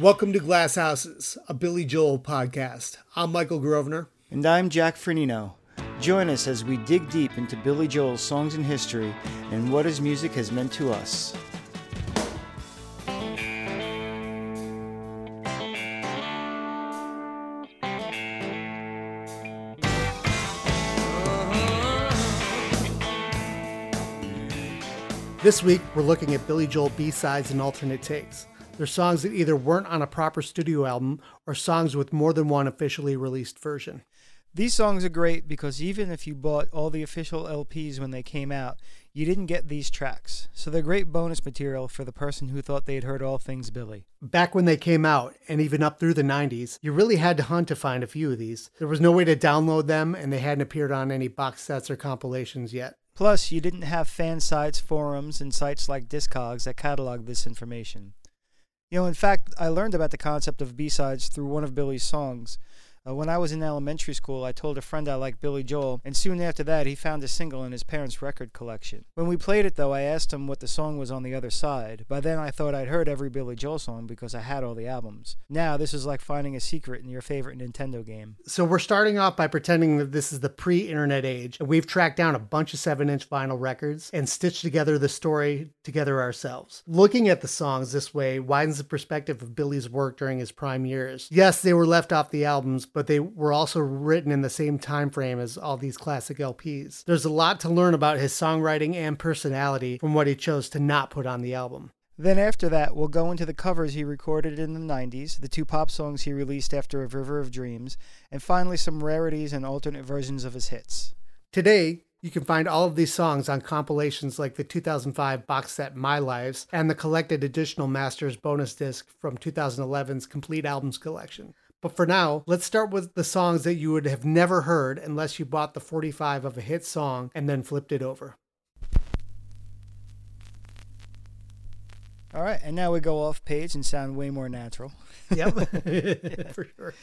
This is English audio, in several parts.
Welcome to Glass Houses, a Billy Joel podcast. I'm Michael Grosvenor. And I'm Jack Firneno. Join us as we dig deep into Billy Joel's songs and history and what his music has meant to us. This week, we're looking at Billy Joel B sides and alternate takes. They're songs that either weren't on a proper studio album or songs with more than one officially released version. These songs are great because even if you bought all the official LPs when they came out, you didn't get these tracks. So they're great bonus material for the person who thought they'd heard all things Billy. Back when they came out, and even up through the 90s, you really had to hunt to find a few of these. There was no way to download them, and they hadn't appeared on any box sets or compilations yet. Plus, you didn't have fan sites, forums, and sites like Discogs that catalog this information. You know, in fact, I learned about the concept of B-sides through one of Billy's songs. Uh, when I was in elementary school, I told a friend I liked Billy Joel, and soon after that, he found a single in his parents' record collection. When we played it, though, I asked him what the song was on the other side. By then, I thought I'd heard every Billy Joel song because I had all the albums. Now, this is like finding a secret in your favorite Nintendo game. So, we're starting off by pretending that this is the pre internet age, and we've tracked down a bunch of 7 inch vinyl records and stitched together the story together ourselves. Looking at the songs this way widens the perspective of Billy's work during his prime years. Yes, they were left off the albums, but they were also written in the same time frame as all these classic LPs. There's a lot to learn about his songwriting and personality from what he chose to not put on the album. Then after that, we'll go into the covers he recorded in the 90s, the two pop songs he released after A River of Dreams, and finally some rarities and alternate versions of his hits. Today, you can find all of these songs on compilations like the 2005 box set My Lives and the collected additional masters bonus disc from 2011's Complete Albums collection. But for now, let's start with the songs that you would have never heard unless you bought the 45 of a hit song and then flipped it over. All right, and now we go off page and sound way more natural. Yep, for sure.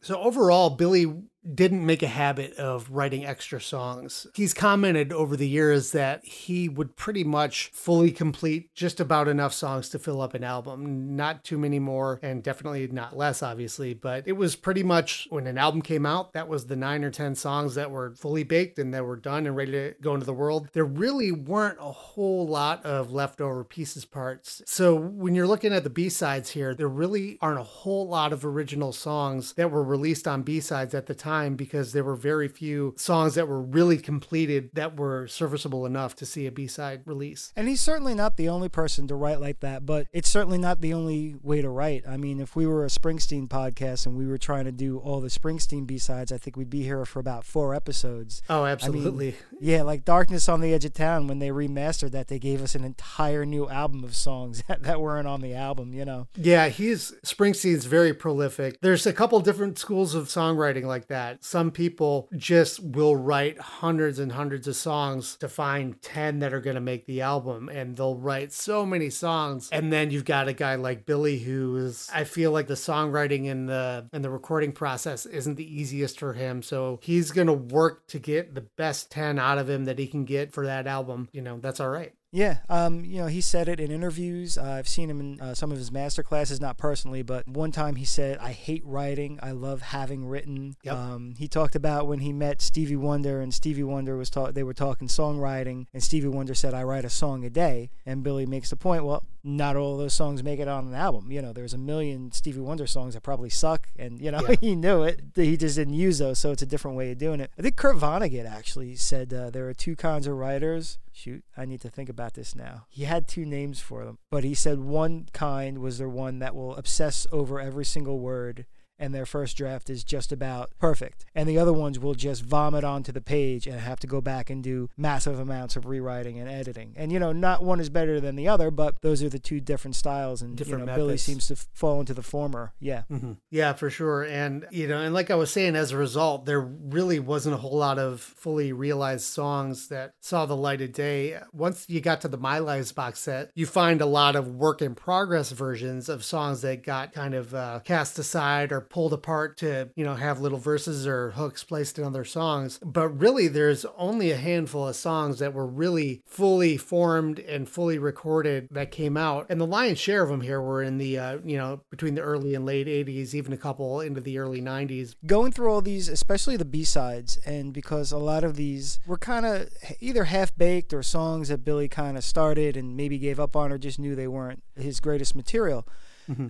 So overall, Billy didn't make a habit of writing extra songs. He's commented over the years that he would pretty much fully complete just about enough songs to fill up an album. Not too many more, and definitely not less, obviously, but it was pretty much when an album came out, that was the nine or 10 songs that were fully baked and that were done and ready to go into the world. There really weren't a whole lot of leftover pieces parts. So when you're looking at the B sides here, there really aren't a whole lot of original songs that were released on B sides at the time time because there were very few songs that were really completed that were serviceable enough to see a B-side release. And he's certainly not the only person to write like that, but it's certainly not the only way to write. I mean, if we were a Springsteen podcast and we were trying to do all the Springsteen B-sides, I think we'd be here for about four episodes. Oh, absolutely. I mean, yeah, like Darkness on the Edge of Town, when they remastered that, they gave us an entire new album of songs that, that weren't on the album, you know? Yeah, he's Springsteen's very prolific. There's a couple different schools of songwriting like that that. Some people just will write hundreds and hundreds of songs to find 10 that are going to make the album, and they'll write so many songs. And then you've got a guy like Billy who is, I feel like the songwriting and the and the recording process isn't the easiest for him. So he's going to work to get the best 10 out of him that he can get for that album. You know, that's all right. Yeah, um, you know, he said it in interviews. Uh, I've seen him in uh, some of his master classes, not personally, but one time he said, "I hate writing. I love having written." Yep. Um, he talked about when he met Stevie Wonder, and Stevie Wonder was talk. They were talking songwriting, and Stevie Wonder said, "I write a song a day." And Billy makes the point, well, not all those songs make it on an album. You know, there's a million Stevie Wonder songs that probably suck, and you know Yeah. he knew it. He just didn't use those, so it's a different way of doing it. I think Kurt Vonnegut actually said uh, there are two kinds of writers. Shoot, I need to think about this now. He had two names for them, but he said one kind was the one that will obsess over every single word and their first draft is just about perfect. And the other ones will just vomit onto the page and have to go back and do massive amounts of rewriting and editing. And you know, not one is better than the other, but those are the two different styles. And Different you know, Billy seems to fall into the former. Yeah. Mhm. Yeah, for sure. And, you know, and like I was saying, as a result, there really wasn't a whole lot of fully realized songs that saw the light of day. Once you got to the My Lives box set, you find a lot of work in progress versions of songs that got kind of uh, cast aside or pulled apart to, you know, have little verses or hooks placed in other songs. But really, there's only a handful of songs that were really fully formed and fully recorded that came out. And the lion's share of them here were in the, uh, you know, between the early and late 80s, even a couple into the early 90s. Going through all these, especially the B sides, and because a lot of these were kind of either half baked or songs that Billy kind of started and maybe gave up on or just knew they weren't his greatest material. Mm-hmm.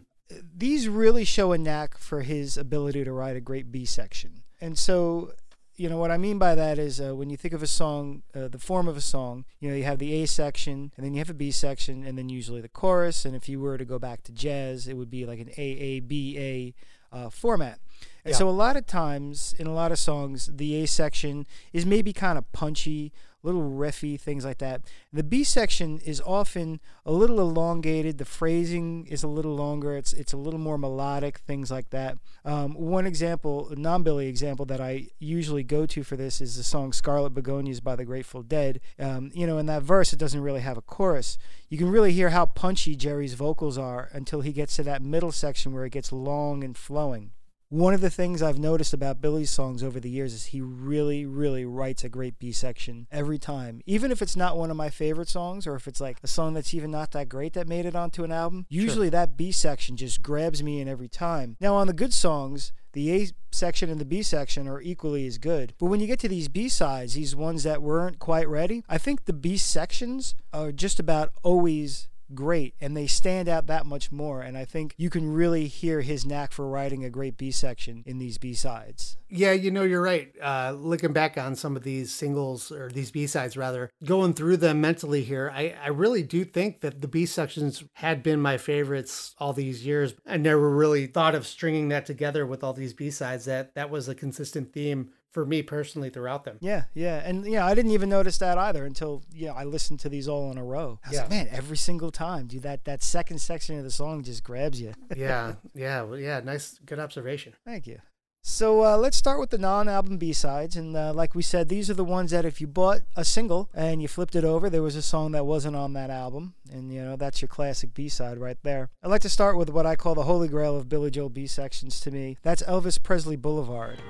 These really show a knack for his ability to write a great B section. And so you know what I mean by that is uh, when you think of a song, uh, the form of a song, you know, you have the A section, and then you have a B section, and then usually the chorus. And if you were to go back to jazz, it would be like an A A B A uh, format. And yeah. so a lot of times in a lot of songs, the A section is maybe kind of punchy little riffy, things like that. The B section is often a little elongated. The phrasing is a little longer. It's it's a little more melodic, things like that. Um, one example, a non-Billy example that I usually go to for this is the song "Scarlet Begonias" by the Grateful Dead. Um, you know, in that verse, it doesn't really have a chorus. You can really hear how punchy Jerry's vocals are until he gets to that middle section where it gets long and flowing. One of the things I've noticed about Billy's songs over the years is he really, really writes a great B section every time. Even if it's not one of my favorite songs or if it's like a song that's even not that great that made it onto an album, usually sure. that B section just grabs me in every time. Now, on the good songs, the A section and the B section are equally as good. But when you get to these B sides, these ones that weren't quite ready, I think the B sections are just about always great and they stand out that much more and i think you can really hear his knack for writing a great b section in these b sides. Yeah you know you're right. Uh, looking back on some of these singles or these b sides rather going through them mentally here I, I really do think that the b sections had been my favorites all these years. I never really thought of stringing that together with all these b sides. That that was a consistent theme for me personally throughout them. Yeah, yeah, and yeah, I didn't even notice that either until yeah I listened to these all in a row. I was yeah. like, man, every single time, dude, that that second section of the song just grabs you. yeah, yeah, well, yeah. Nice, good observation. Thank you. So uh, let's start with the non-album B-sides, and uh, like we said, these are the ones that if you bought a single and you flipped it over, there was a song that wasn't on that album, and you know that's your classic B-side right there. I'd like to start with what I call the holy grail of Billy Joel B sections to me. That's Elvis Presley Boulevard.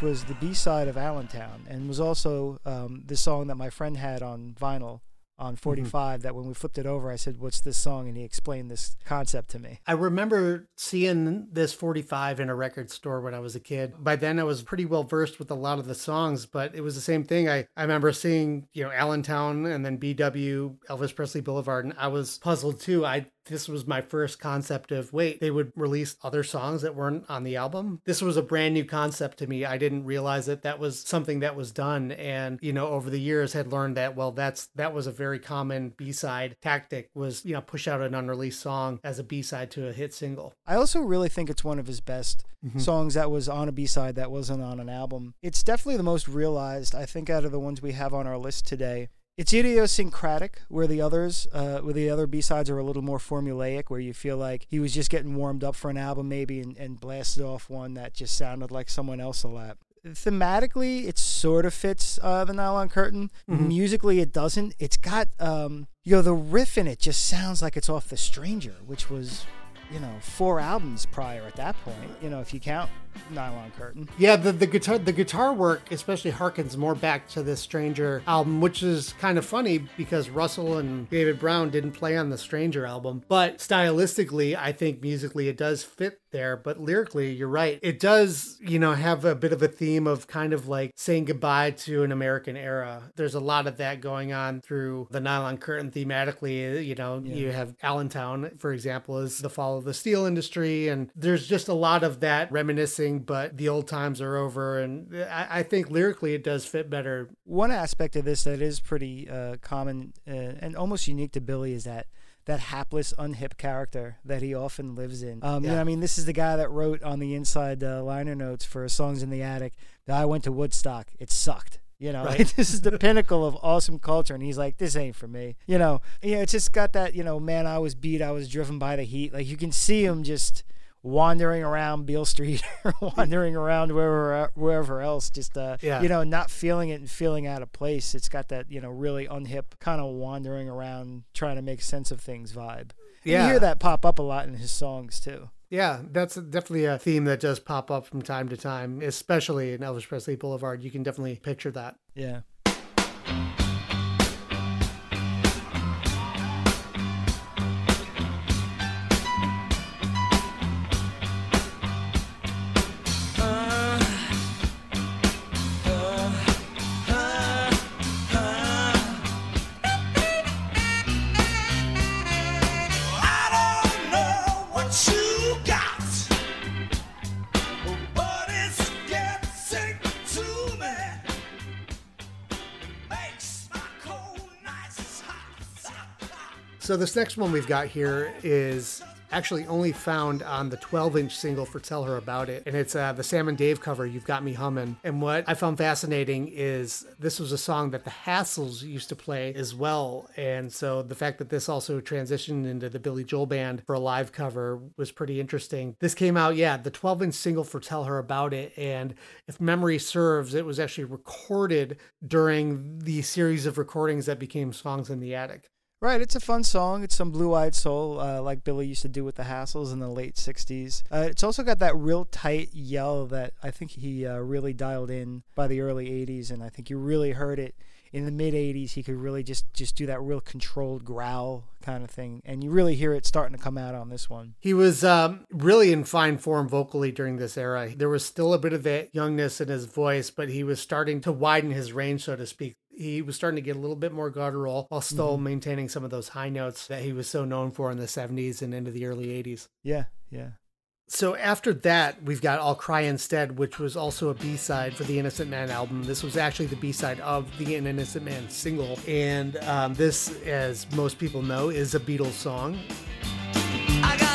Which was the B side of Allentown, and was also um, the song that my friend had on vinyl on mm-hmm. 45 mm-hmm. that when we flipped it over, I said, What's this song? And he explained this concept to me. I remember seeing this 45 in a record store when I was a kid. By then, I was pretty well versed with a lot of the songs, but it was the same thing. I, I remember seeing, you know, Allentown and then BW, Elvis Presley Boulevard, and I was puzzled too. I this was my first concept of wait, they would release other songs that weren't on the album. This was a brand new concept to me. I didn't realize that that was something that was done. And, you know, over the years had learned that, well, that's, that was a very common B-side tactic was, you know, push out an unreleased song as a B-side to a hit single. I also really think it's one of his best mm-hmm. songs that was on a B-side that wasn't on an album. It's definitely the most realized, I think, out of the ones we have on our list today. It's idiosyncratic, where the others, uh, where the other B sides are a little more formulaic, where you feel like he was just getting warmed up for an album, maybe, and, and blasted off one that just sounded like someone else a lot. Thematically, it sort of fits uh, the Nylon Curtain. Mm-hmm. Musically, it doesn't. It's got, um, you know, the riff in it just sounds like it's off The Stranger, which was you know, four albums prior at that point, you know, if you count Nylon Curtain. Yeah, the, the guitar the guitar work especially harkens more back to this Stranger album, which is kind of funny because Russell and David Brown didn't play on the Stranger album. But stylistically, I think musically it does fit there, but lyrically, you're right. It does, you know, have a bit of a theme of kind of like saying goodbye to an American era. There's a lot of that going on through the Nylon Curtain thematically. You know, yeah. you have Allentown, for example, is the fall of the steel industry, and there's just a lot of that reminiscent reminiscing, but the old times are over. And I, I think lyrically it does fit better. One aspect of this that is pretty uh, common uh, and almost unique to Billy is that that hapless, unhip character that he often lives in. Um, yeah. you know, I mean, this is the guy that wrote on the inside uh, liner notes for "Songs in the Attic." that I went to Woodstock. It sucked. You know, right. like, this is the pinnacle of awesome culture, and he's like, "This ain't for me." You know, yeah, it's just got that. You know, man, I was beat. I was driven by the heat. Like you can see him just wandering around Beale Street or wandering around wherever wherever else, just uh, yeah. you know, not feeling it and feeling out of place. It's got that you know really unhip kind of wandering around trying to make sense of things vibe. Yeah, you hear that pop up a lot in his songs too. Yeah, that's definitely a theme that does pop up from time to time, especially in Elvis Presley Boulevard. You can definitely picture that. Yeah. So this next one we've got here is actually only found on the 12 inch single for Tell Her About It. And it's uh, the Sam and Dave cover, You've Got Me Humming. And what I found fascinating is this was a song that the Hassles used to play as well. And so the fact that this also transitioned into the Billy Joel band for a live cover was pretty interesting. This came out, yeah, the 12 inch single for Tell Her About It. And if memory serves, it was actually recorded during the series of recordings that became Songs in the Attic. Right, it's a fun song. It's some blue-eyed soul, uh, like Billy used to do with the Hassles in the late '60s. Uh, it's also got that real tight yell that I think he uh, really dialed in by the early '80s, and I think you really heard it in the mid '80s. He could really just just do that real controlled growl kind of thing, and you really hear it starting to come out on this one. He was um, really in fine form vocally during this era. There was still a bit of that youngness in his voice, but he was starting to widen his range, so to speak he was starting to get a little bit more guttural while still mm-hmm. maintaining some of those high notes that he was so known for in the 70s and into the early 80s. Yeah, yeah. So after that, we've got I'll Cry Instead, which was also a B side for the Innocent Man album. This was actually the B side of the Innocent Man single. And um, this, as most people know, is a Beatles song. I got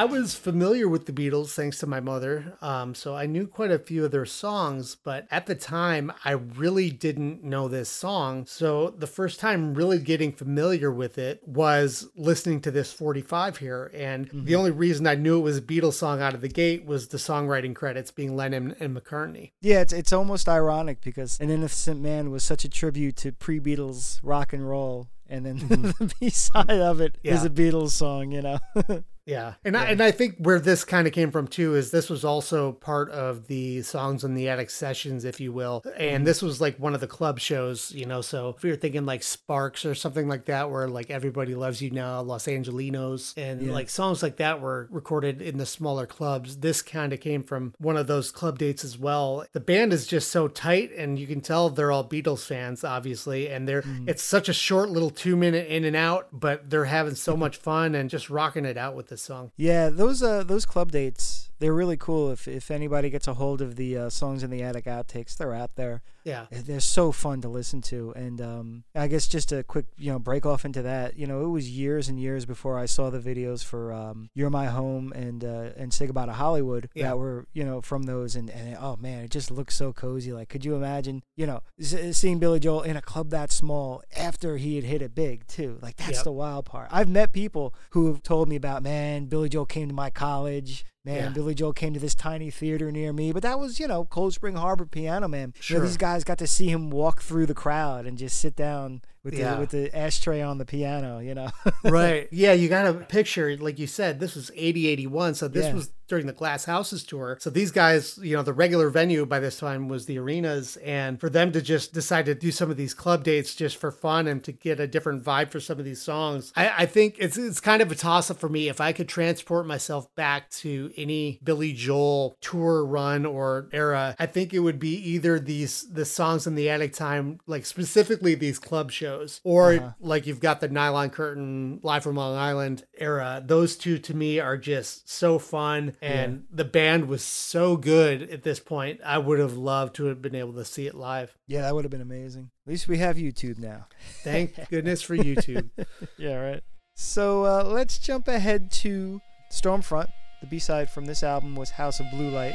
I was familiar with the Beatles thanks to my mother, um, so I knew quite a few of their songs. But at the time, I really didn't know this song. So the first time really getting familiar with it was listening to this 45 here. And mm-hmm. the only reason I knew it was a Beatles song out of the gate was the songwriting credits being Lennon and McCartney. Yeah, it's it's almost ironic because An Innocent Man was such a tribute to pre-Beatles rock and roll and then mm-hmm. the B side of it yeah. is a Beatles song, you know. Yeah. And yeah. I and I think where this kind of came from too is this was also part of the songs in the attic sessions, if you will. And mm-hmm. this was like one of the club shows, you know. So if you're thinking like Sparks or something like that, where like everybody loves you now, Los Angelinos, and yeah. like songs like that were recorded in the smaller clubs. This kind of came from one of those club dates as well. The band is just so tight, and you can tell they're all Beatles fans, obviously, and they're mm-hmm. it's such a short little two minute in and out, but they're having so much fun and just rocking it out with this song. Yeah, those uh those club dates they're really cool. If if anybody gets a hold of the uh, songs in the attic outtakes, they're out there. Yeah, they're so fun to listen to. And um, I guess just a quick you know break off into that. You know, it was years and years before I saw the videos for um, "You're My Home" and uh, and "Say Goodbye to Hollywood" yeah. that were you know from those. And and oh man, it just looks so cozy. Like, could you imagine you know seeing Billy Joel in a club that small after he had hit it big too? Like that's yep. the wild part. I've met people who have told me about man, Billy Joel came to my college Man, Yeah. Billy Joel came to this tiny theater near me, but that was, you know, Cold Spring Harbor Piano Man. You know, these guys got to see him walk through the crowd and just sit down with Yeah. the with the ashtray on the piano, you know. right. Yeah, you got to picture, like you said, this was 80, 81. So this Yeah. was during the Glass Houses tour. So these guys, you know, the regular venue by this time was the arenas. And for them to just decide to do some of these club dates just for fun and to get a different vibe for some of these songs, I, I think it's, it's kind of a toss up for me. If I could transport myself back to any Billy Joel tour run or era, I think it would be either these, the songs in the attic time, like specifically these club shows, or Uh-huh. like you've got the Nylon Curtain Live from Long Island era. Those two to me are just so fun. And the band was so good at this point. I would have loved to have been able to see it live. yeah, that would have been amazing. At least we have YouTube now. Thank goodness for YouTube. Yeah, right. So uh, let's jump ahead to Stormfront. The B side from this album was House of Blue Light.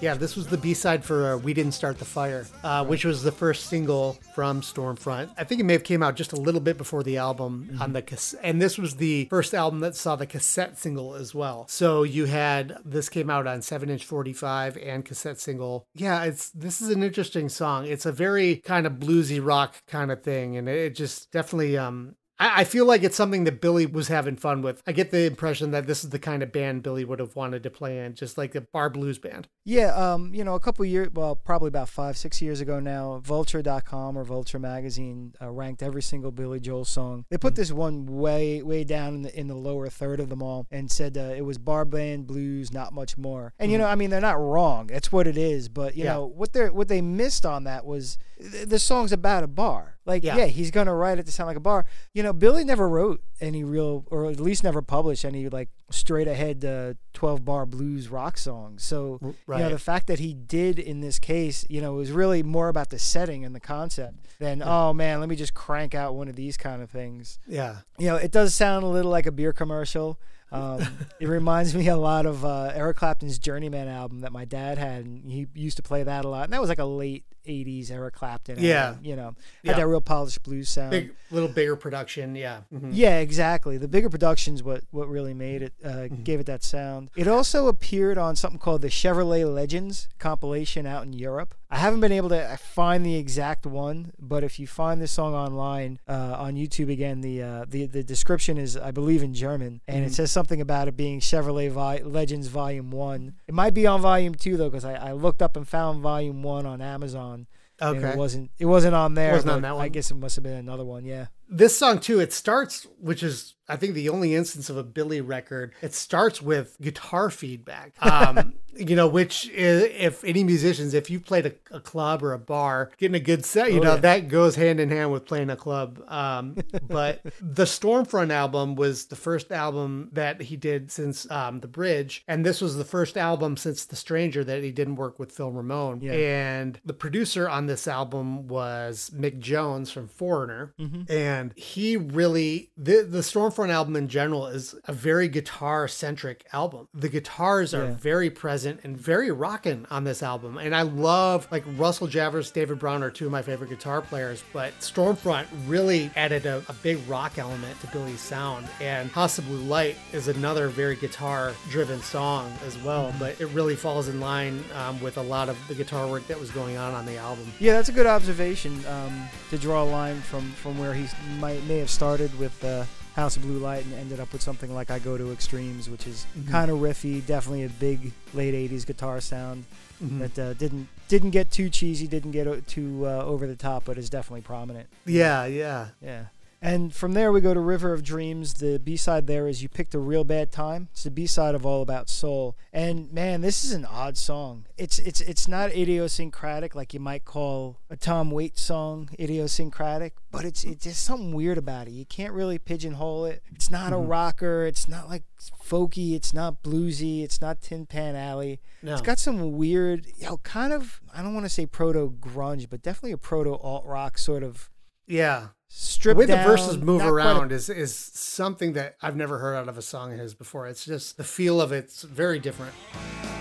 Yeah, this was the B side for uh, "We Didn't Start the Fire," uh, which was the first single from Stormfront. I think it may have came out just a little bit before the album on the and this was the first album that saw the cassette single as well. So you had this came out on seven inch forty five and cassette single. Yeah, it's this is an interesting song. It's a very kind of bluesy rock kind of thing, and it just definitely um I I feel like it's something that Billy was having fun with. I get the impression that this is the kind of band Billy would have wanted to play in, just like a bar blues band. Yeah, um, you know, a couple years, well, probably about five, six years ago now, Vulture.com or Vulture Magazine uh, ranked every single Billy Joel song. They put this one way, way down in the, in the lower third of them all and said uh, it was bar band blues, not much more. And you know, I mean, they're not wrong. That's what it is. But you Yeah. know, what they what they missed on that was th- the song's about a bar. Like, Yeah. yeah. he's gonna write it to sound like a bar. You know, Billy never wrote any real, or at least never published any like straight ahead uh, twelve bar blues rock songs. So you know, the fact that he did in this case, you know, was really more about the setting and the concept than oh man, let me just crank out one of these kind of things. Yeah. You know, it does sound a little like a beer commercial. Um, it reminds me a lot of uh, Eric Clapton's Journeyman album that my dad had, and he used to play that a lot. And that was like a late '80s Eric Clapton. Yeah. you know, had Yeah. that real polished blues sound. Big, little bigger production. Yeah. Mhm. Yeah, exactly. The bigger productions what what really made it uh, Mm-hmm. gave it that sound. It also appeared on something called the Chevrolet Legends compilation out in Europe. I haven't been able to find the exact one, but if you find this song online uh, on YouTube again, the uh, the the description is I believe in German, and Mm-hmm. it says something about it being Chevrolet Vi- Legends Volume One. It might be on Volume Two though, because I, I looked up and found Volume One on Amazon. Okay. it wasn't it wasn't on there. Wasn't on that I guess it must have been another one. Yeah. This song too, it starts, which is I think the only instance of a Billy record. It starts with guitar feedback. Um, you know, which is, if any musicians, if you played a, a club or a bar, getting a good set, you Oh, know, yeah. that goes hand in hand with playing a club. Um, but the Stormfront album was the first album that he did since um, The Bridge. And this was the first album since The Stranger that he didn't work with Phil Ramone. Yeah. And the producer on this album was Mick Jones from Foreigner. And he really, the, the Stormfront album in general is a very guitar centric album. The guitars are Yeah. very present and very rocking on this album. And I love, like, Russell Javors, David Brown are two of my favorite guitar players, but Stormfront really added a, a big rock element to Billy's sound. And House of Blue Light is another very guitar driven song as well, but it really falls in line um, with a lot of the guitar work that was going on on the album. Yeah, that's a good observation um, to draw a line from, from where he might may have started with uh, House of Blue Light and ended up with something like I Go to Extremes, which is kind of riffy, definitely a big late '80s guitar sound Mhm. that uh, didn't didn't get too cheesy, didn't get too uh, over the top, but is definitely prominent. Yeah, yeah. Yeah. And from there, we go to River of Dreams. The B side there is You Picked a Real Bad Time. It's the B side of All About Soul. And man, this is an odd song. It's it's it's not idiosyncratic like you might call a Tom Waits song idiosyncratic, but it's it's just something weird about it. You can't really pigeonhole it. It's not a mm-hmm. rocker. It's not like folky. It's not bluesy. It's not Tin Pan Alley. No. It's got some weird, you know, kind of I don't want to say proto grunge, but definitely a proto alt rock sort of Yeah. The stripped way the verses move not quite a- around is is something that I've never heard out of a song of his before. It's just the feel of it's very different.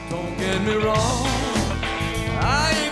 Don't get me wrong, I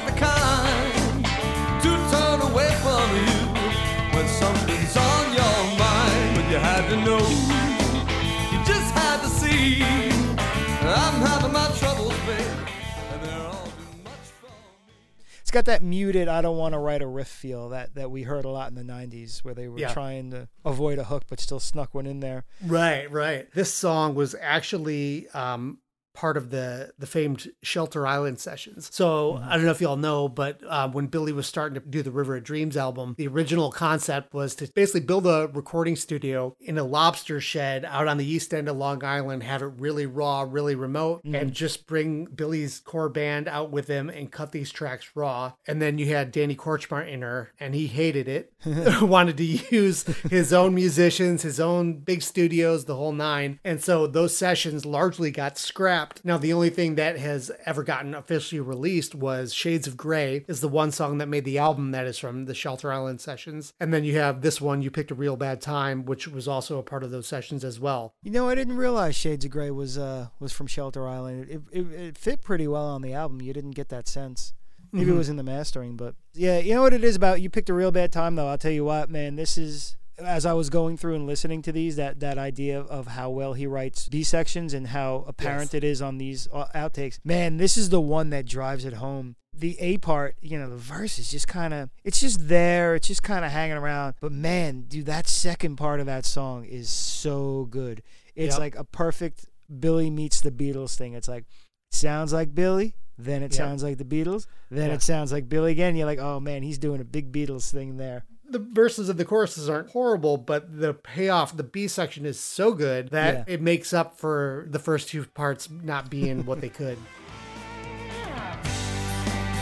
got that muted I don't want to write a riff feel that that we heard a lot in the 90s where they were Yeah. trying to avoid a hook but still snuck one in there. Right, right. This song was actually um, part of the the famed Shelter Island sessions. So Mm-hmm. I don't know if y'all know, but um, when Billy was starting to do the River of Dreams album, the original concept was to basically build a recording studio in a lobster shed out on the east end of Long Island, have it really raw, really remote, Mm-hmm. and just bring Billy's core band out with him and cut these tracks raw. And then you had Danny Kortchmar in her, and he hated it, wanted to use his own musicians, his own big studios, the whole nine. And so those sessions largely got scrapped. Now, the only thing that has ever gotten officially released was Shades of Grey, is the one song that made the album that is from the Shelter Island sessions. And then you have this one, You Picked a Real Bad Time, which was also a part of those sessions as well. You know, I didn't realize Shades of Grey was uh was from Shelter Island. It, it, it fit pretty well on the album. You didn't get that sense. Maybe Mm-hmm. it was in the mastering, but yeah, you know what it is about. You picked a real bad time, though. I'll tell you what, man. This is as I was going through and listening to these, that that idea of how well he writes B sections and how apparent it is on these uh, outtakes. Man, this is the one that drives it home. The A part, you know, the verse is just kind of, it's just there. It's just kind of hanging around. But man, dude, that second part of that song is so good. It's Yep. like a perfect Billy meets the Beatles thing. It's like, sounds like Billy, then it Yep. sounds like the Beatles, then Yeah. it sounds like Billy again. You're like, oh man, he's doing a big Beatles thing there. The verses of the choruses aren't horrible, but the payoff, the B section is so good that Yeah. it makes up for the first two parts not being what they could.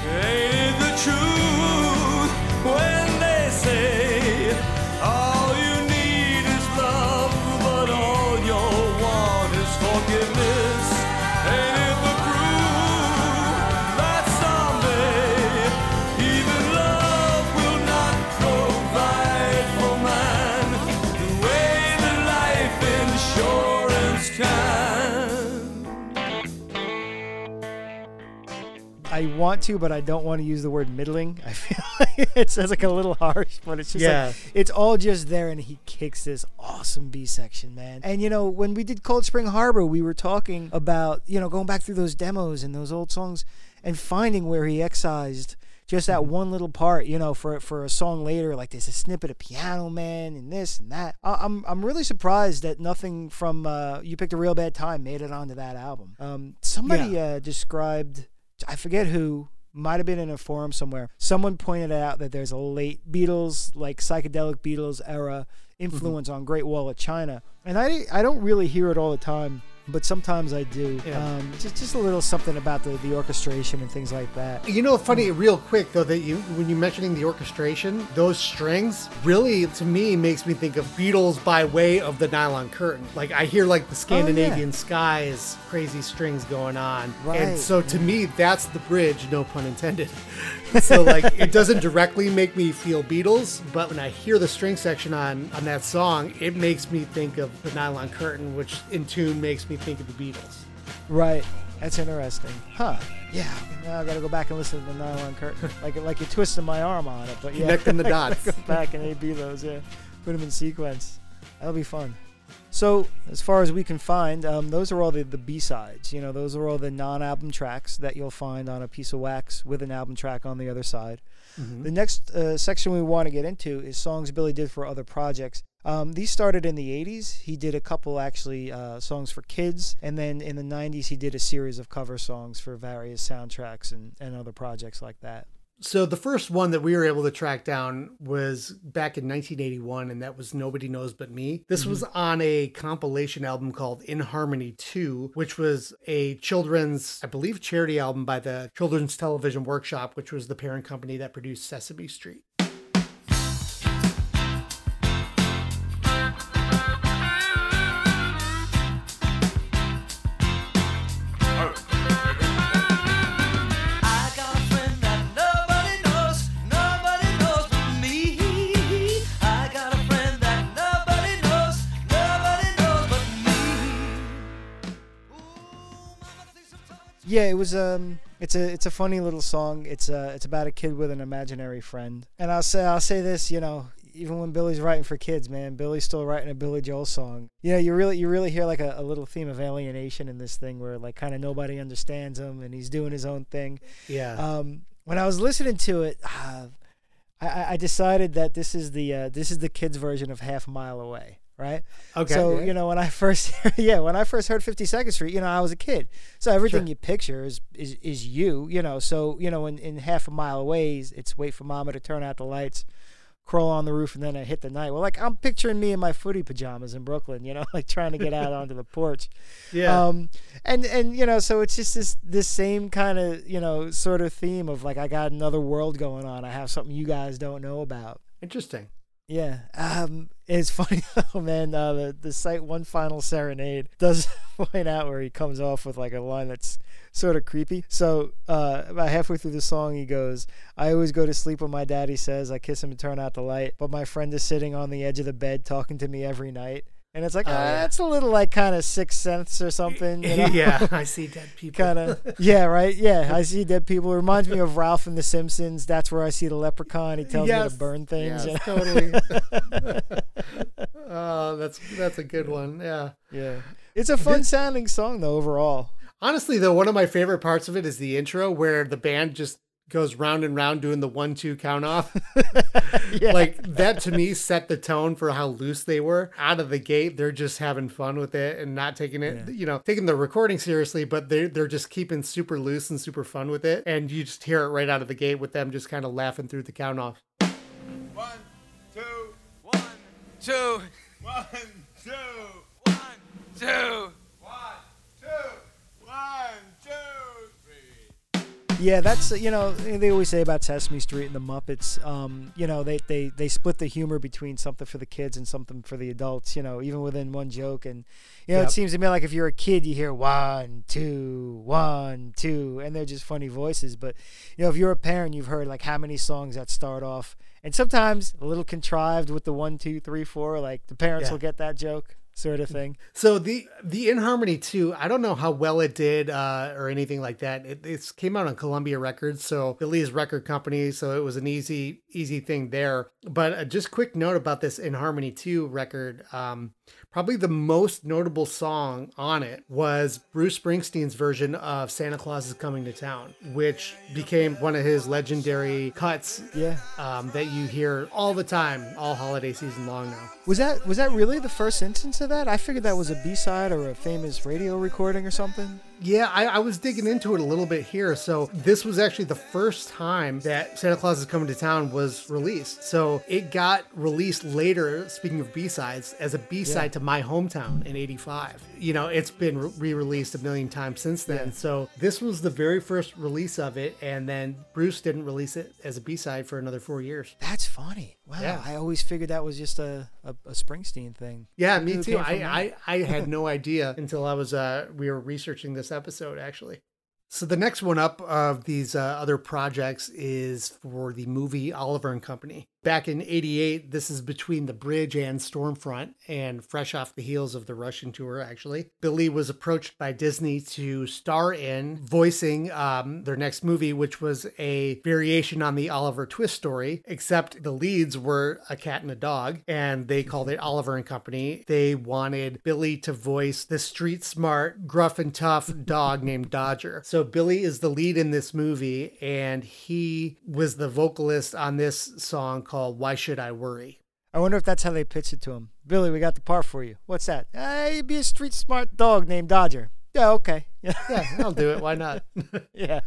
Ain't the truth when they say I want to, but I don't want to use the word middling. I feel like it sounds like a little harsh, but it's just Yeah. like it's all just there, and he kicks this awesome B section, man. And you know, when we did Cold Spring Harbor, we were talking about you know going back through those demos and those old songs and finding where he excised just that one little part, you know, for for a song later, like there's a snippet of Piano Man and this and that. I, I'm I'm really surprised that nothing from uh, You Picked a Real Bad Time made it onto that album. Um, somebody uh, described, I forget who, might have been in a forum somewhere. Someone pointed out that there's a late Beatles, like psychedelic Beatles era influence mm-hmm. on Great Wall of China, and I I don't really hear it all the time. But sometimes I do. Yeah. Um, just, just a little something about the, the orchestration and things like that. You know, funny, real quick though, that you when you're mentioning the orchestration, those strings really, to me, makes me think of Beatles by way of the nylon curtain. Like I hear like the Scandinavian skies, crazy strings going on, Right, and so to me, that's the bridge. No pun intended. So like, it doesn't directly make me feel Beatles, but when I hear the string section on on that song, it makes me think of the nylon curtain, which in tune makes me think of the Beatles. Right. That's interesting. Huh. Yeah. Now I gotta go back and listen to the nylon curtain. like like you're twisting my arm on it, but yeah. Connecting the dots. Go back and AB those, yeah. Put them in sequence. That'll be fun. So, as far as we can find, um, those are all the, the B sides. You know, those are all the non album tracks that you'll find on a piece of wax with an album track on the other side. The next uh, section we want to get into is songs Billy did for other projects. Um, these started in the 80s. He did a couple actually uh, songs for kids, and then in the 90s he did a series of cover songs for various soundtracks and, and other projects like that. So the first one that we were able to track down was back in 1981, and that was Nobody Knows But Me. This mm-hmm. was on a compilation album called In Harmony 2, which was a children's, I believe, charity album by the Children's Television Workshop, which was the parent company that produced Sesame Street. Yeah, it was um it's a it's a funny little song. It's uh it's about a kid with an imaginary friend. And I'll say I'll say this, you know, even when Billy's writing for kids, man, Billy's still writing a Billy Joel song. You know, you really you really hear like a, a little theme of alienation in this thing where like kind of nobody understands him and he's doing his own thing. Yeah. Um when I was listening to it, uh, I- I, I decided that this is the uh, this is the kids version of Half Mile Away, right? okay. So yeah. you know when I first yeah when I first heard 52nd Street, you know I was a kid, so everything Sure. you picture is, is is you, you know. So you know in, in half a mile away, it's- it's wait for mama to turn out the lights, crawl on the roof, and then I hit the night. Well, like I'm picturing me in my footy pajamas in Brooklyn, you know, like trying to get out onto the porch. yeah. Um, and and you know, so it's just this this same kind of you know sort of theme of like I got another world going on. I have something you guys don't know about. Interesting. Yeah. Um, it's funny though, man. Uh, the the site one final serenade does point out where he comes off with like a line that's sort of creepy. So uh, about halfway through the song, he goes, "I always go to sleep when my daddy says I kiss him and turn out the light, but my friend is sitting on the edge of the bed talking to me every night." And it's like, Oh, ah, yeah. that's a little like kind of sixth sense or something. You know? yeah. I see dead people. kind of yeah right yeah i see dead people it reminds me of ralph and the simpsons that's where i see the leprechaun he tells me to burn things Yes, you know? totally. oh, that's that's a good one. Yeah. yeah it's a fun sounding song though overall Honestly, though, one of my favorite parts of it is the intro where the band just goes round and round doing the one two count off. yeah Like that to me set the tone for how loose they were. Out of the gate, they're just having fun with it and not taking it, Yeah. you know, taking the recording seriously, but they they're just keeping super loose and super fun with it. And you just hear it right out of the gate with them just kind of laughing through the count off. One, two, One, two, one, two, one, two. one, two, one, two, three. Yeah that's you know they always say about sesame street and the muppets um you know they they they split the humor between something for the kids and something for the adults you know even within one joke and you know Yep. it seems to me like if you're a kid you hear one two one two and they're just funny voices but you know if you're a parent you've heard like how many songs that start off and sometimes a little contrived with the one two three four like the parents Yeah. will get that joke sort of thing So the the In Harmony 2, I don't know how well it did uh, or anything like that. It it's came out on Columbia Records, so Billy's record company, so it was an easy easy thing there. But uh, just quick note about this In Harmony 2 record. Um, probably the most notable song on it was Bruce Springsteen's version of Santa Claus is Coming to Town, which became one of his legendary cuts yeah um, that you hear all the time, all holiday season long now. Was that was that really the first instance of that? I figured that was a B side or a famous radio recording or something. Yeah, I, I was digging into it a little bit here. So this was actually the first time that Santa Claus is Coming to Town was released. So it got released later, speaking of B-sides, as a B-side to My Hometown in 85. You know, it's been re- re-released a million times since then. Yeah. So this was the very first release of it. And then Bruce didn't release it as a B-side for another four years. That's funny. Wow, Yeah. I always figured that was just a, a, a Springsteen thing. Yeah, me too. I. I, I had no idea until I was uh we were researching this episode actually. So the next one up of these uh, other projects is for the movie Oliver and Company. Back in 88, this is between The Bridge and Stormfront and fresh off the heels of the Russian tour actually. Billy was approached by Disney to star in voicing um, their next movie which was a variation on the Oliver Twist story except the leads were a cat and a dog and they called it Oliver and Company. They wanted Billy to voice the street smart, gruff and tough dog named Dodger. So Billy is the lead in this movie and he was the vocalist on this song called Why Should I Worry? I wonder if that's how they pitched it to him. Billy, we got the part for you. What's that? Uh, you'd be a street smart dog named Dodger. Yeah, okay. Yeah. Yeah, I'll do it. Why not? yeah.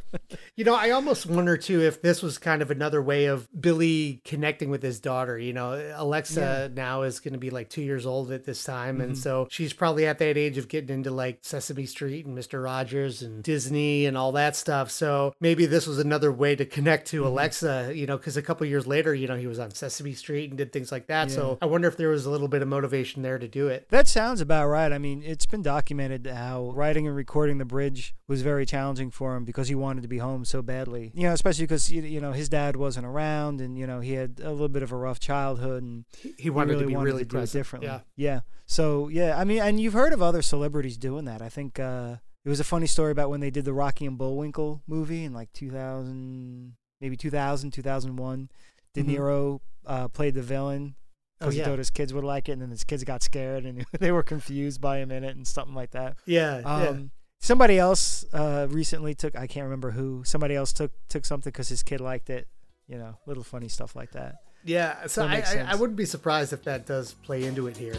You know, I almost wonder too if this was kind of another way of Billy connecting with his daughter. You know, Alexa now is going to be like two years old at this time. And mm-hmm. so she's probably at that age of getting into like Sesame Street and Mr. Rogers and Disney and all that stuff. So maybe this was another way to connect to mm-hmm. Alexa, you know, because a couple years later, you know, he was on Sesame Street and did things like that. So I wonder if there was a little bit of motivation there to do it. That sounds about right. I mean, it's been documented how writing and recording the bridge was very challenging for him because he wanted to be home so badly. You know, especially because you know his dad wasn't around, and you know he had a little bit of a rough childhood, and He wanted really to be wanted really to do it differently. Yeah. yeah. So yeah, I mean, and you've heard of other celebrities doing that. I think uh, it was a funny story about when they did the Rocky and Bullwinkle movie in like 2000, maybe 2000, 2001. De Mhm. Niro uh, played the villain Oh, because yeah. he thought his kids would like it, and then his kids got scared and they were confused by him in it and something like that. Yeah. yeah. Um, Somebody else uh, recently took I can't remember who. Somebody else took took something because his kid liked it. You know, little funny stuff like that. Yeah, so That I, I, I wouldn't be surprised if that does play into it here.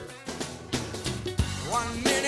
One minute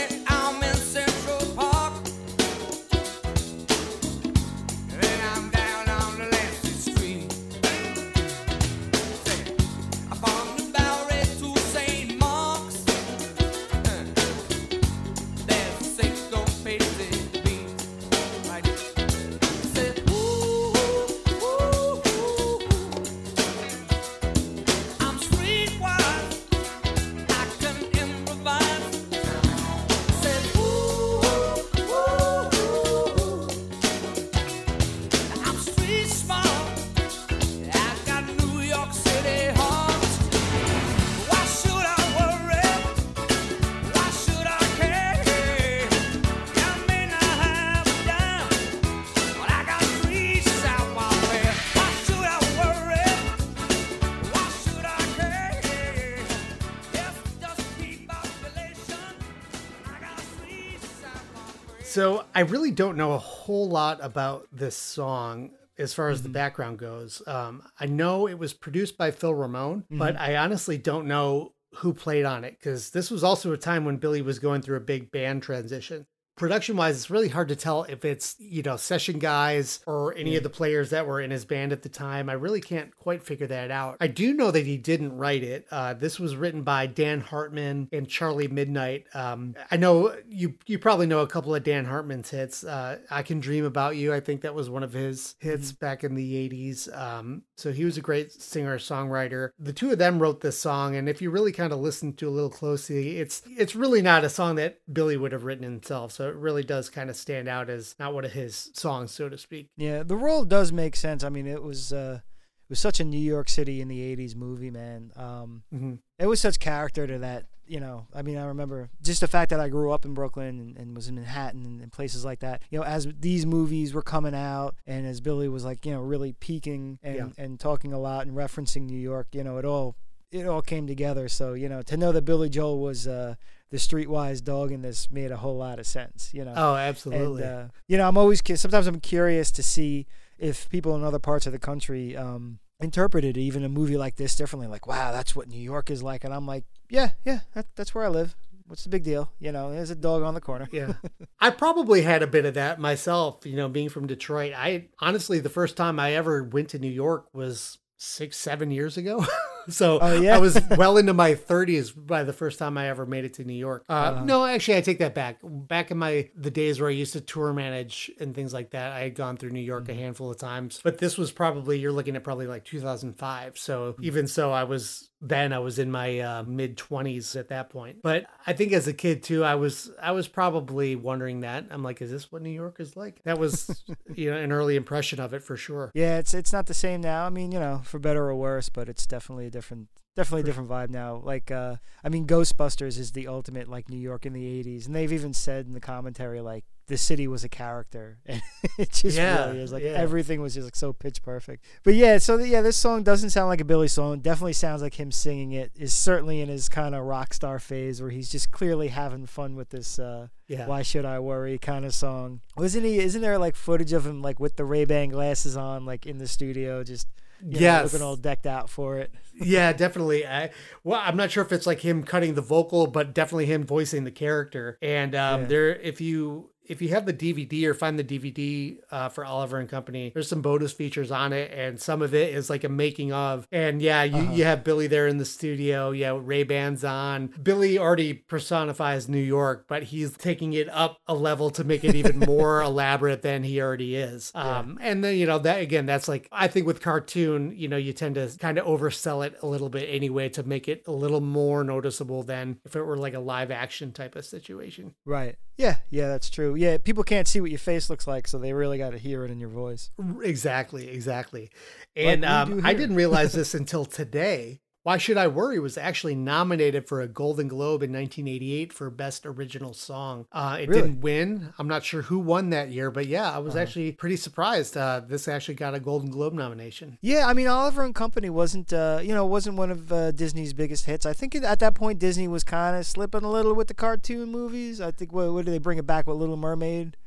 really don't know a whole lot about this song as far Mm-hmm. as the background goes. Um, I know it was produced by Phil Ramone, but Mm-hmm. I honestly don't know who played on it because this was also a time when Billy was going through a big band transition. Production wise, it's really hard to tell if it's, you know, session guys or any of the players that were in his band at the time. I really can't quite figure that out. I do know that he didn't write it. Uh, this was written by Dan Hartman and Charlie Midnight. Um, I know you you probably know a couple of Dan Hartman's hits. Uh, I Can Dream About You, I think that was one of his hits back in the 80s. Um, so he was a great singer songwriter. The two of them wrote this song, and if you really kind of listen to it a little closely, it's it's really not a song that Billy would have written himself. So it really does kind of stand out as not one of his songs, so to speak. Yeah, the role does make sense. I mean, it was uh, it was such a New York City in the '80s movie, man. Um, Mhm. it was such character to that. You know, I mean, I remember just the fact that I grew up in Brooklyn and, and was in Manhattan and, and places like that. You know, as these movies were coming out and as Billy was like, you know, really peaking and, Yeah. and talking a lot and referencing New York, you know, it all it all came together. So you know, to know that Billy Joel was uh, the streetwise dog in this made a whole lot of sense. You know, Oh, absolutely. and, uh, you know, I'm always sometimes I'm curious to see if people in other parts of the country um, interpreted even a movie like this differently. Like, wow, that's what New York is like, and I'm like, yeah, yeah, that, that's where I live. What's the big deal? You know, there's a dog on the corner. yeah. I probably had a bit of that myself, you know, being from Detroit. I honestly, the first time I ever went to New York was six, seven years ago. so Oh, yeah? I was well into my 30s by the first time I ever made it to New York. Uh, Uh-huh. No, actually, I take that back. Back in my the days where I used to tour manage and things like that, I had gone through New York Mm-hmm. a handful of times. But this was probably you're looking at probably like 2005. So Mm-hmm. even so, I was then I was in my uh, mid 20s at that point. But I think as a kid too, I was I was probably wondering that. I'm like, is this what New York is like? That was you know an early impression of it for sure. Yeah, it's it's not the same now. I mean, you know, for better or worse, but it's definitely different definitely a different vibe now. Like uh I mean Ghostbusters is the ultimate like New York in the 80s and they've even said in the commentary like the city was a character and it just Yeah, really is like yeah. everything was just like so pitch perfect. But yeah, so the, yeah, this song doesn't sound like a Billy song. It definitely sounds like him singing it. Is certainly in his kind of rock star phase where he's just clearly having fun with this uh Yeah. why should I worry kind of song. Wasn't he? Isn't there like footage of him like with the Ray Ban glasses on, like in the studio, just you know, Yes. looking all decked out for it? yeah, definitely. I, well, I'm not sure if it's like him cutting the vocal, but definitely him voicing the character. And um, Yeah. there, if you if you have the DVD or find the DVD uh, for Oliver and Company, there's some bonus features on it, and some of it is like a making of. And yeah, you, you have Billy there in the studio. Yeah, Ray Bans on. Billy already personifies New York, but he's taking it up a level to make it even more elaborate than he already is. Um, and then you know that again, that's like I think with cartoon, you know, you tend to kind of oversell it a little bit anyway to make it a little more noticeable than if it were like a live action type of situation. Right. Yeah. Yeah, that's true. Yeah, people can't see what your face looks like, so they really got to hear it in your voice. Exactly, exactly. And we um, I didn't realize this until today. Why Should I Worry was actually nominated for a Golden Globe in 1988 for Best Original Song. Uh, it Really? didn't win. I'm not sure who won that year, but yeah, I was Uh-huh. actually pretty surprised. Uh, this actually got a Golden Globe nomination. Yeah, I mean Oliver and Company wasn't, uh, you know, wasn't one of uh, Disney's biggest hits. I think at that point Disney was kind of slipping a little with the cartoon movies. I think what, what did they bring it back with Little Mermaid?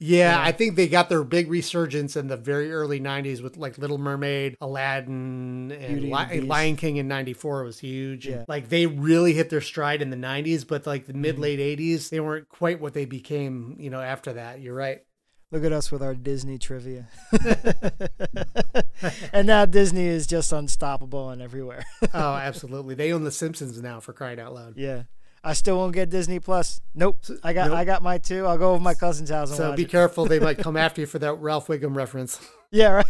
Yeah, I think they got their big resurgence in the very early 90s with like Little Mermaid, Aladdin, and and Li- Beast. Lion King in 94 was huge. Yeah. Like they really hit their stride in the 90s, but like the Mm-hmm. mid late 80s, they weren't quite what they became, you know, after that. You're right. Look at us with our Disney trivia. and now Disney is just unstoppable and everywhere. Oh, absolutely. They own The Simpsons now for crying out loud. yeah. I still won't get Disney Plus. Nope. I got nope. I got my two. I'll go over my cousin's house and So be it. careful. They might come after you for that Ralph Wiggum reference. Yeah, right.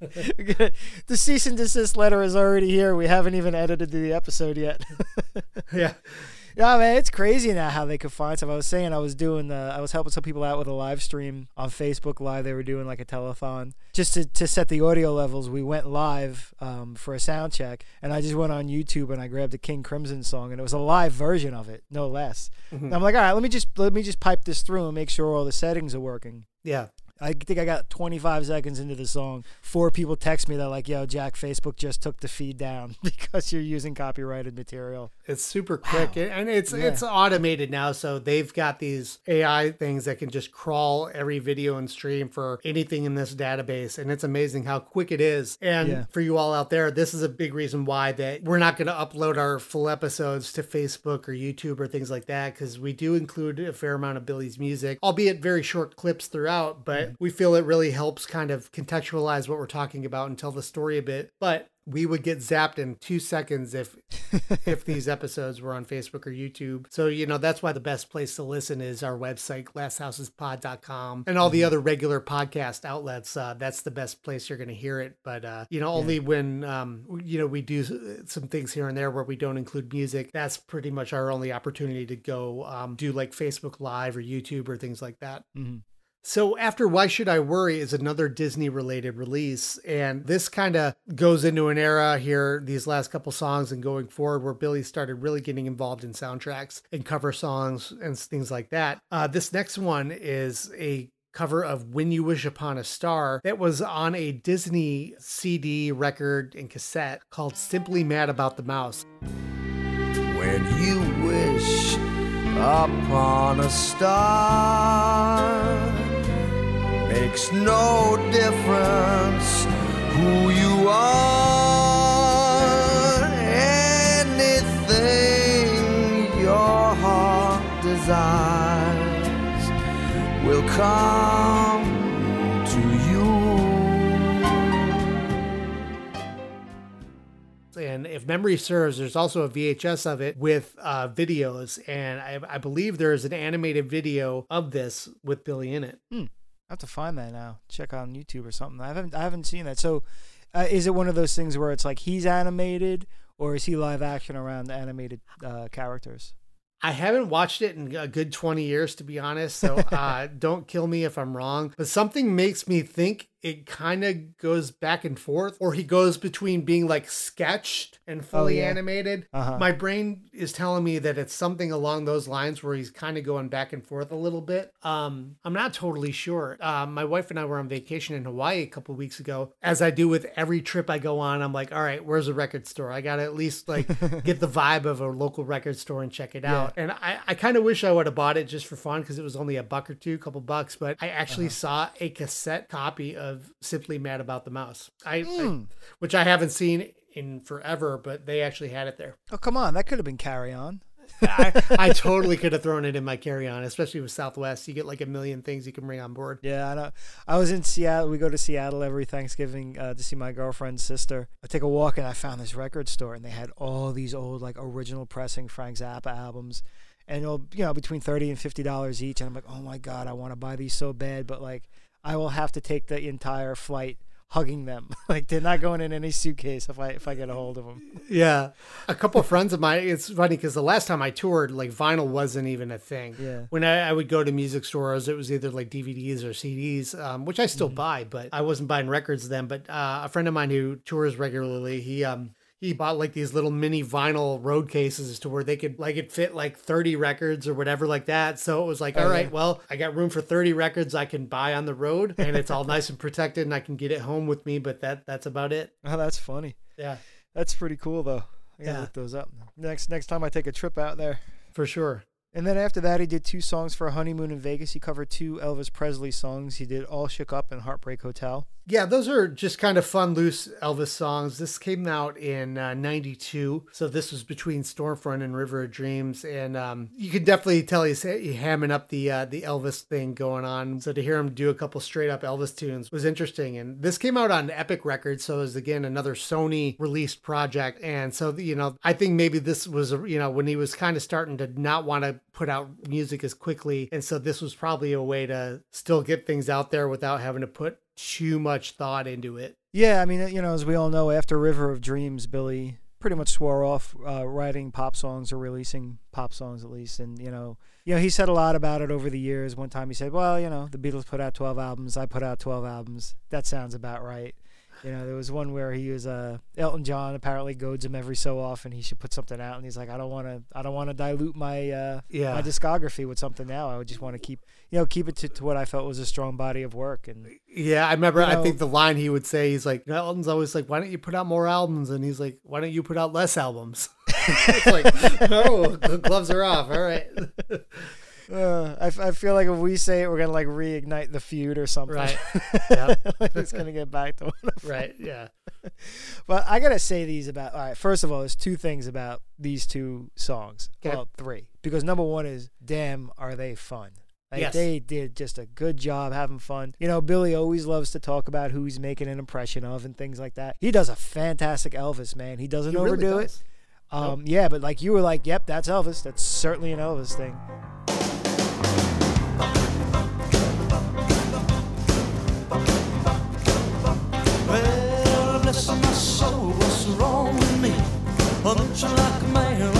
the cease and desist letter is already here. We haven't even edited the episode yet. yeah. Yeah, man, it's crazy now how they could find stuff. I was saying I was doing the I was helping some people out with a live stream on Facebook Live. They were doing like a telethon just to, to set the audio levels. We went live um, for a sound check, and I just went on YouTube and I grabbed a King Crimson song, and it was a live version of it, no less. And I'm like, all right, let me just let me just pipe this through and make sure all the settings are working. Yeah. I think I got 25 seconds into the song. Four people text me. They're like, "Yo, Jack, Facebook just took the feed down because you're using copyrighted material." It's super quick and- and it's Yeah. it's automated now. So they've got these AI things that can just crawl every video and stream for anything in this database. And it's amazing how quick it is. And Yeah. for you all out there, this is a big reason why that we're not going to upload our full episodes to Facebook or YouTube or things like that because we do include a fair amount of Billy's music, albeit very short clips throughout. But we feel it really helps kind of contextualize what we're talking about and tell the story a bit. But we would get zapped in two seconds if if these episodes were on Facebook or YouTube. So, you know, that's why the best place to listen is our website, glasshousespod.com, and all the other regular podcast outlets. Uh, that's the best place you're going to hear it. But, uh, you know, only when, um, you know, we do some things here and there where we don't include music, that's pretty much our only opportunity to go um, do like Facebook Live or YouTube or things like that. Mhm. So after Why Should I Worry is another Disney related release. And this kind of goes into an era here, these last couple songs and going forward, where Billy started really getting involved in soundtracks and cover songs and things like that. Uh, this next one is a cover of When You Wish Upon a Star that was on a Disney CD record and cassette called Simply Mad About the Mouse. When you wish upon a star, makes no difference who you are. Anything your heart desires will come to you. And if memory serves, there's also a VHS of it with uh, videos. And I, I believe there is an animated video of this with Billy in it. I have to find that now. Check on YouTube or something. I haven't I haven't seen that. So, uh, is it one of those things where it's like he's animated, or is he live action around the animated uh, characters? I haven't watched it in a good 20 years, to be honest. So uh, don't kill me if I'm wrong. But something makes me think it kind of goes back and forth, or he goes between being like sketched and fully yeah. animated. Uh-huh. My brain is telling me that it's something along those lines where he's kind of going back and forth a little bit. Um, I'm not totally sure. Uh, my wife and I were on vacation in Hawaii a couple weeks ago. As I do with every trip I go on, I'm like, all right, where's a record store? I got to at least like get the vibe of a local record store and check it out. And I, I kind of wish I would have bought it just for fun because it was only a buck or two, couple bucks. But I actually saw a cassette copy of Simply Mad About the Mouse. I, I which I haven't seen in forever, but they actually had it there. Oh come on, that could have been Carry On. I, I totally could have thrown it in my carry on, especially with Southwest. You get like a million things you can bring on board. Yeah, I know. I was in Seattle. We go to Seattle every Thanksgiving uh, to see my girlfriend's sister. I take a walk and I found this record store, and they had all these old like original pressing Frank Zappa albums, and you know between thirty and fifty dollars each. And I'm like, oh my god, I want to buy these so bad, but like I will have to take the entire flight hugging them. like they're not going in any suitcase if I if I get a hold of them. Yeah. A couple of friends of mine, it's funny because the last time I toured, like vinyl wasn't even a thing. Yeah. When I, I would go to music stores, it was either like DVDs or CDs, um, which I still buy, but I wasn't buying records then. But uh, a friend of mine who tours regularly, he, um, he bought like these little mini vinyl road cases to where they could like it fit like 30 records or whatever like that. So it was like, oh, all right, well, I got room for 30 records I can buy on the road and it's all nice and protected and I can get it home with me, but that that's about it. Oh, that's funny. Yeah, That's pretty cool though. I gotta Yeah. look those up next next time I take a trip out there. for sure. And then after that, he did two songs for a honeymoon in Vegas. He covered two Elvis Presley songs. He did "All Shook Up" and "Heartbreak Hotel." Yeah, those are just kind of fun, loose Elvis songs. This came out in uh, 92. So this was between Storm Front and River of Dreams. And um, you could definitely tell he's, he's hamming up the uh, the Elvis thing going on. So to hear him do a couple straight up Elvis tunes was interesting. And this came out on Epic Records. So it was, again, another Sony released project. And so, you know, I think maybe this was, you know, when he was kind of starting to not want to put out music as quickly. And so this was probably a way to still get things out there without having to put too much thought into it. Yeah, I mean, you know, as we all know, after River of Dreams, Billy pretty much swore off uh, writing pop songs or releasing pop songs at least. And you know, you know, he said a lot about it over the years. One time he said, "Well, you know, the Beatles put out 12 albums. I put out 12 albums. That sounds about right." You know, there was one where he was uh, Elton John apparently goads him every so often he should put something out, and he's like, "I don't want to, I don't want to dilute my uh, Yeah. my discography with something now. I would just want to keep, you know, keep it to, to what I felt was a strong body of work." And Yeah, I remember. You I think the line he would say, he's like, Elton's always like, "Why don't you put out more albums?" And he's like, "Why don't you put out less albums?" it's like, no, the gloves are off. All right, Uh, I, f- I feel like if we say it, we're gonna like reignite the feud or something. right, yeah, like it's gonna get back to one. Of right, yeah, But I gotta say these about. All right, first of all, there's two things about these two songs. Okay. Well, three. Because number one is, damn, are they fun? Like, Yes. They did just a good job having fun. You know, Billy always loves to talk about who he's making an impression of and things like that. He does a fantastic Elvis, man. He doesn't He really overdo it. does. Um, yeah, but like you were like, yep, that's Elvis. That's certainly an Elvis thing. What's wrong with me? You like a man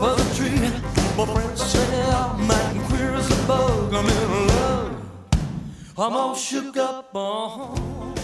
on a tree? My friends say I'm acting queer as a bug. I'm in love. I'm all shook up. Uh-huh.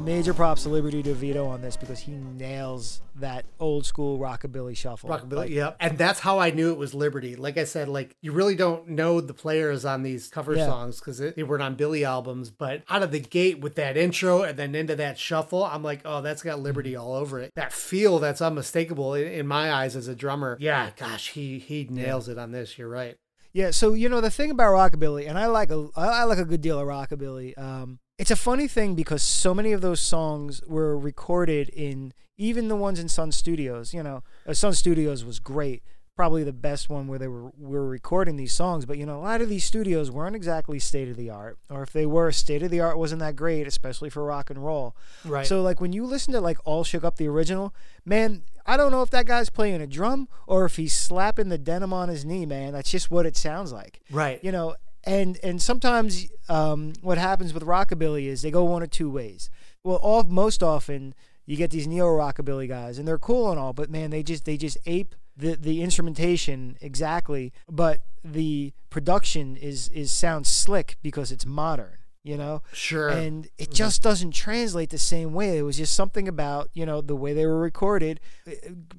Major props to Liberty DeVitto on this because he nails that old school rockabilly shuffle. Rockabilly, Like, yeah, and that's how I knew it was Liberty. Like I said, like you really don't know the players on these cover Yeah. songs because they weren't on Billy albums. But out of the gate with that intro and then into that shuffle, I'm like, oh, that's got Liberty all over it. That feel that's unmistakable in, in my eyes as a drummer. Yeah, gosh, he he nails it on this. You're right. Yeah, so you know the thing about rockabilly, and I like a I like a good deal of rockabilly. Um, it's a funny thing because so many of those songs were recorded in even the ones in Sun Studios. You know, uh, Sun Studios was great, probably the best one where they were were recording these songs. But you know, a lot of these studios weren't exactly state of the art, or if they were, state of the art wasn't that great, especially for rock and roll. Right. So like when you listen to like All Shook Up the original, man, I don't know if that guy's playing a drum or if he's slapping the denim on his knee, man. That's just what it sounds like. right. You know, and and sometimes um, what happens with rockabilly is they go one or two ways. Well, all, most often you get these neo rockabilly guys, and they're cool and all, but man, they just they just ape the the instrumentation exactly, but the production is is sounds slick because it's modern. You know, Sure. and it just doesn't translate the same way. It was just something about you know the way they were recorded,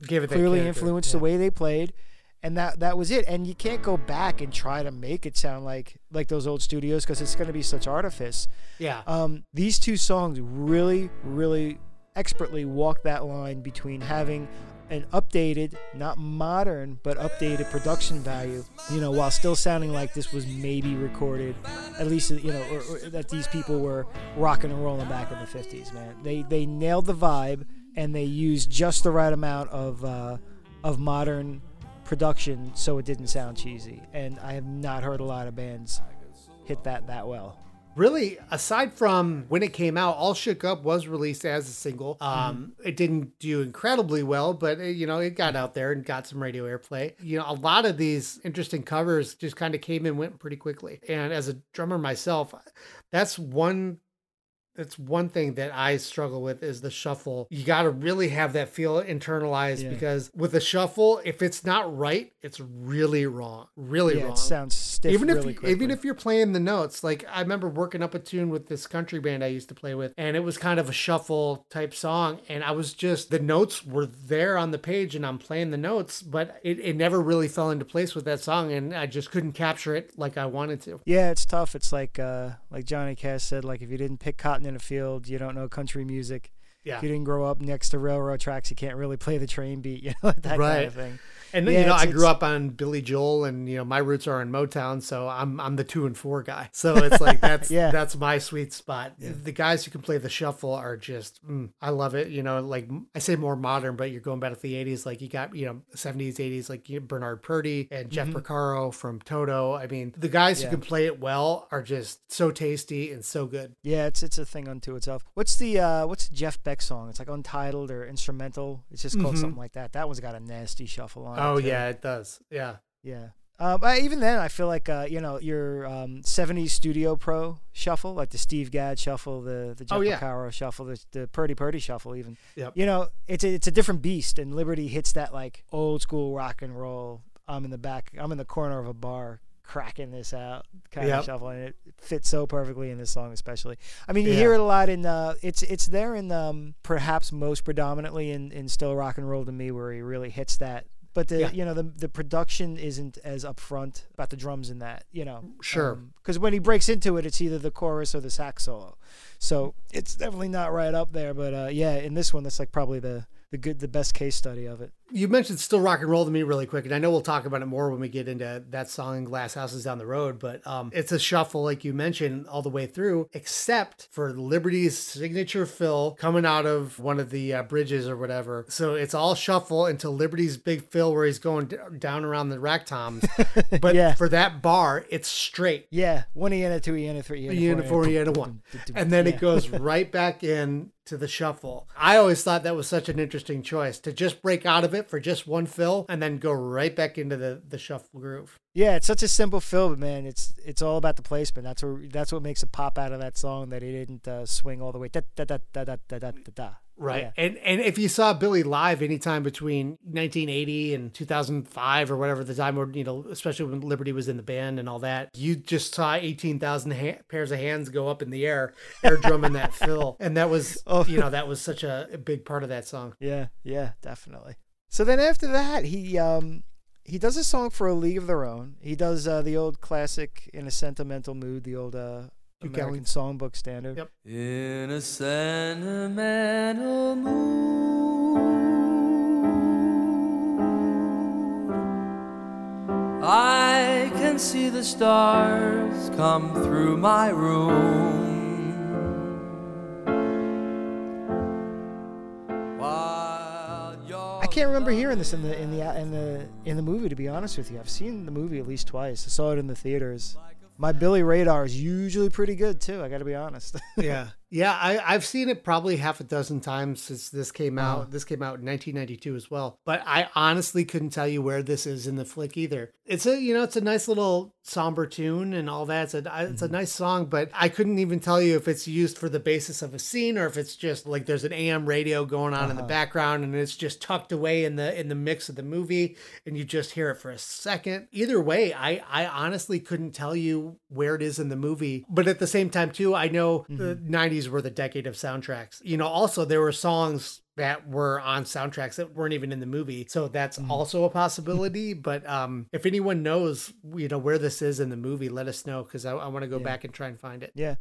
Gave it clearly influenced yeah. the way they played, and that that was it. And you can't go back and try to make it sound like like those old studios because it's going to be such artifice. yeah. Um, these two songs really, really expertly walk that line between having an updated, not modern, but updated production value, you know, while still sounding like this was maybe recorded, at least, you know, or, or that these people were rocking and rolling back in the 50s, man. They, they nailed the vibe and they used just the right amount of, uh, of modern production so it didn't sound cheesy. And I have not heard a lot of bands hit that that well. Really, aside from when it came out, All Shook Up was released as a single. Um, It didn't do incredibly well, but uh, you know, it got out there and got some radio airplay. You know, a lot of these interesting covers just kind of came and went pretty quickly. And as a drummer myself, that's one that's one thing that I struggle with is the shuffle. You got to really have that feel internalized Yeah. because with the shuffle, if it's not right, it's really wrong. Really yeah, wrong it sounds stiff even if really you- quickly. even if you're playing the notes like i remember working up a tune with this country band i used to play with and it was kind of a shuffle type song and i was just the notes were there on the page and i'm playing the notes but it, it never really fell into place with that song and i just couldn't capture it like i wanted to Yeah, it's tough. It's like uh, like Johnny Cash said, like if you didn't pick cotton in a field, you don't know country music. yeah If you didn't grow up next to railroad tracks, you can't really play the train beat, you know, that kind of thing. And Yeah, you know i grew up on billy joel and you know my roots are in motown so i'm i'm the two and four guy so it's like that's Yeah. that's my sweet spot the guys who can play the shuffle are just mm, i love it you know like i say more modern but you're going back to the 80s like you got you know 70s 80s like you know, bernard Purdie and jeff Porcaro from toto i mean the guys Mm-hmm. Yeah. who can play it well are just so tasty and so good Yeah, it's it's a thing unto itself. What's the uh, what's the Jeff Beck song? It's like untitled or instrumental. It's just called Mhm. something like that. That one's got a nasty shuffle on it. Oh too. yeah it does yeah Yeah. Um, but even then, I feel like uh, you know your um, '70s Studio Pro shuffle, like the Steve Gadd shuffle, the the Jeff Oh, yeah. Shuffle, the, the Purdie Purdie shuffle, even. Yep. You know, it's a, it's a different beast, and Liberty hits that like old school rock and roll. I'm in the back. I'm in the corner of a bar cracking this out kind Yep. of shuffle, and it fits so perfectly in this song, especially. I mean, you Yeah. hear it a lot in. Uh, it's it's there in um, perhaps most predominantly in, in still rock and roll to me, where he really hits that. But the Yeah. you know the the production isn't as upfront about the drums in that you know Sure. because when he breaks into it, it's either the chorus or the sax solo, so it's definitely not right up there. But uh, yeah, in this one, that's like probably the the good the best case study of it. You mentioned still rock and roll to me really quick and i know we'll talk about it more when we get into that song glass houses down the road but um, it's a shuffle like you mentioned all the way through except for liberty's signature fill coming out of one of the uh, bridges or whatever so it's all shuffle until liberty's big fill where he's going d- down around the rack toms but Yeah. for that bar it's straight Yeah, one E and a two E and a three E and a four and a four, E and a one. and then Yeah. it goes right back in to the shuffle. I always thought that was such an interesting choice to just break out of it for just one fill and then go right back into the, the shuffle groove. Yeah, it's such a simple fill, but man, it's it's all about the placement. That's what that's what makes it pop out of that song that it didn't uh, swing all the way. Da, da, da, da, da, da, da, da. Right, yeah. and and if you saw Billy live anytime between 1980 and 2005 or whatever the time, or you know, especially when Liberty was in the band and all that, you just saw 18,000 ha- pairs of hands go up in the air, air drumming that fill, and that was oh. you know that was such a, a big part of that song. Yeah, yeah, definitely. So then after that, he um he does a song for a league of their own. He does uh, the old classic in a sentimental mood, the old uh, American Ellington. songbook standard. Yep. In a sentimental mood, I can see the stars come through my room. While you're I can't remember hearing this in the in the uh, in the in the movie. To be honest with you, I've seen the movie at least twice. I saw it in the theaters. My Billy Radar is usually pretty good too. I got to be honest. yeah yeah I, i've seen it probably half a dozen times since this came out. Uh-huh. this came out in 1992 as well. But i honestly couldn't tell you where this is in the flick either. It's a you know it's a nice little somber tune and all that. It's a, it's a Mm-hmm. nice song but i couldn't even tell you if it's used for the basis of a scene or if it's just like there's an am radio going on in the Uh-huh. background and it's just tucked away in the in the mix of the movie and you just hear it for a second. Either way i i honestly couldn't tell you where it is in the movie. But at the same time too i know the 90s were the decade of soundtracks you know also there were songs that were on soundtracks that weren't even in the movie so that's also a possibility but um if anyone knows you know where this is in the movie let us know because i, I want to go Yeah. back and try and find it Yeah.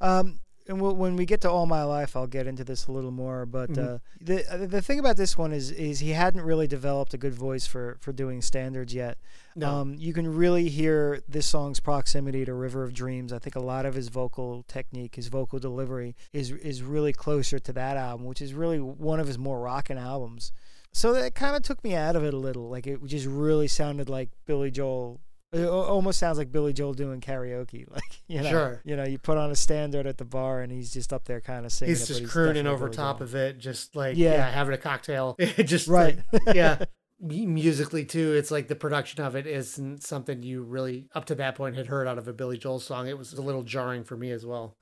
Um, and we'll, when we get to All My Life, I'll get into this a little more. But Mhm. uh, the uh, the thing about this one is is he hadn't really developed a good voice for for doing standards yet. no Um, you can really hear this song's proximity to River of Dreams. I think a lot of his vocal technique, his vocal delivery, is is really closer to that album, which is really one of his more rocking albums. So that kind of took me out of it a little. Like it just really sounded like Billy Joel. It almost sounds like Billy Joel doing karaoke. Like you know, Sure. you know, you put on a standard at the bar and he's just up there kind of singing. He's it, just crooning over Billy top Joel. of it, just like Yeah. yeah, having a cocktail. Just Right. like, yeah. Musically too, it's like the production of it isn't something you really up to that point had heard out of a Billy Joel song. It was a little jarring for me as well.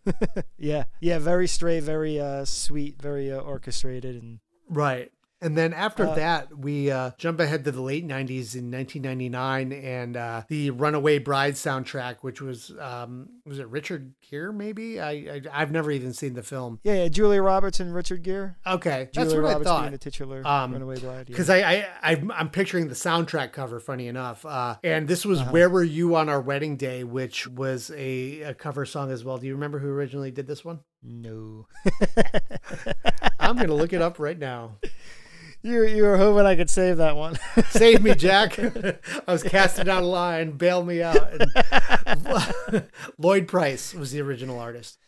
Yeah, yeah, very straight, very uh, sweet, very uh, orchestrated, and Right. And then after Uh, that, we uh, jump ahead to the late 90s in 1999 and uh, the Runaway Bride soundtrack, which was, um, was it Richard Gere maybe? I, I, I've never even seen the film. yeah, yeah, Julia Roberts and Richard Gere. Okay. Julia That's what Roberts I thought. being the titular Um, Runaway Bride. Yeah. Because I, I, I, I'm picturing the soundtrack cover, funny enough. Uh, and this was Uh-huh. Where Were You on Our Wedding Day, which was a, a cover song as well. Do you remember who originally did this one? no, I'm going to look it up right now. you you were hoping I could save that one. Save me, Jack. I was casted out of line. Bail me out. Lloyd Price was the original artist.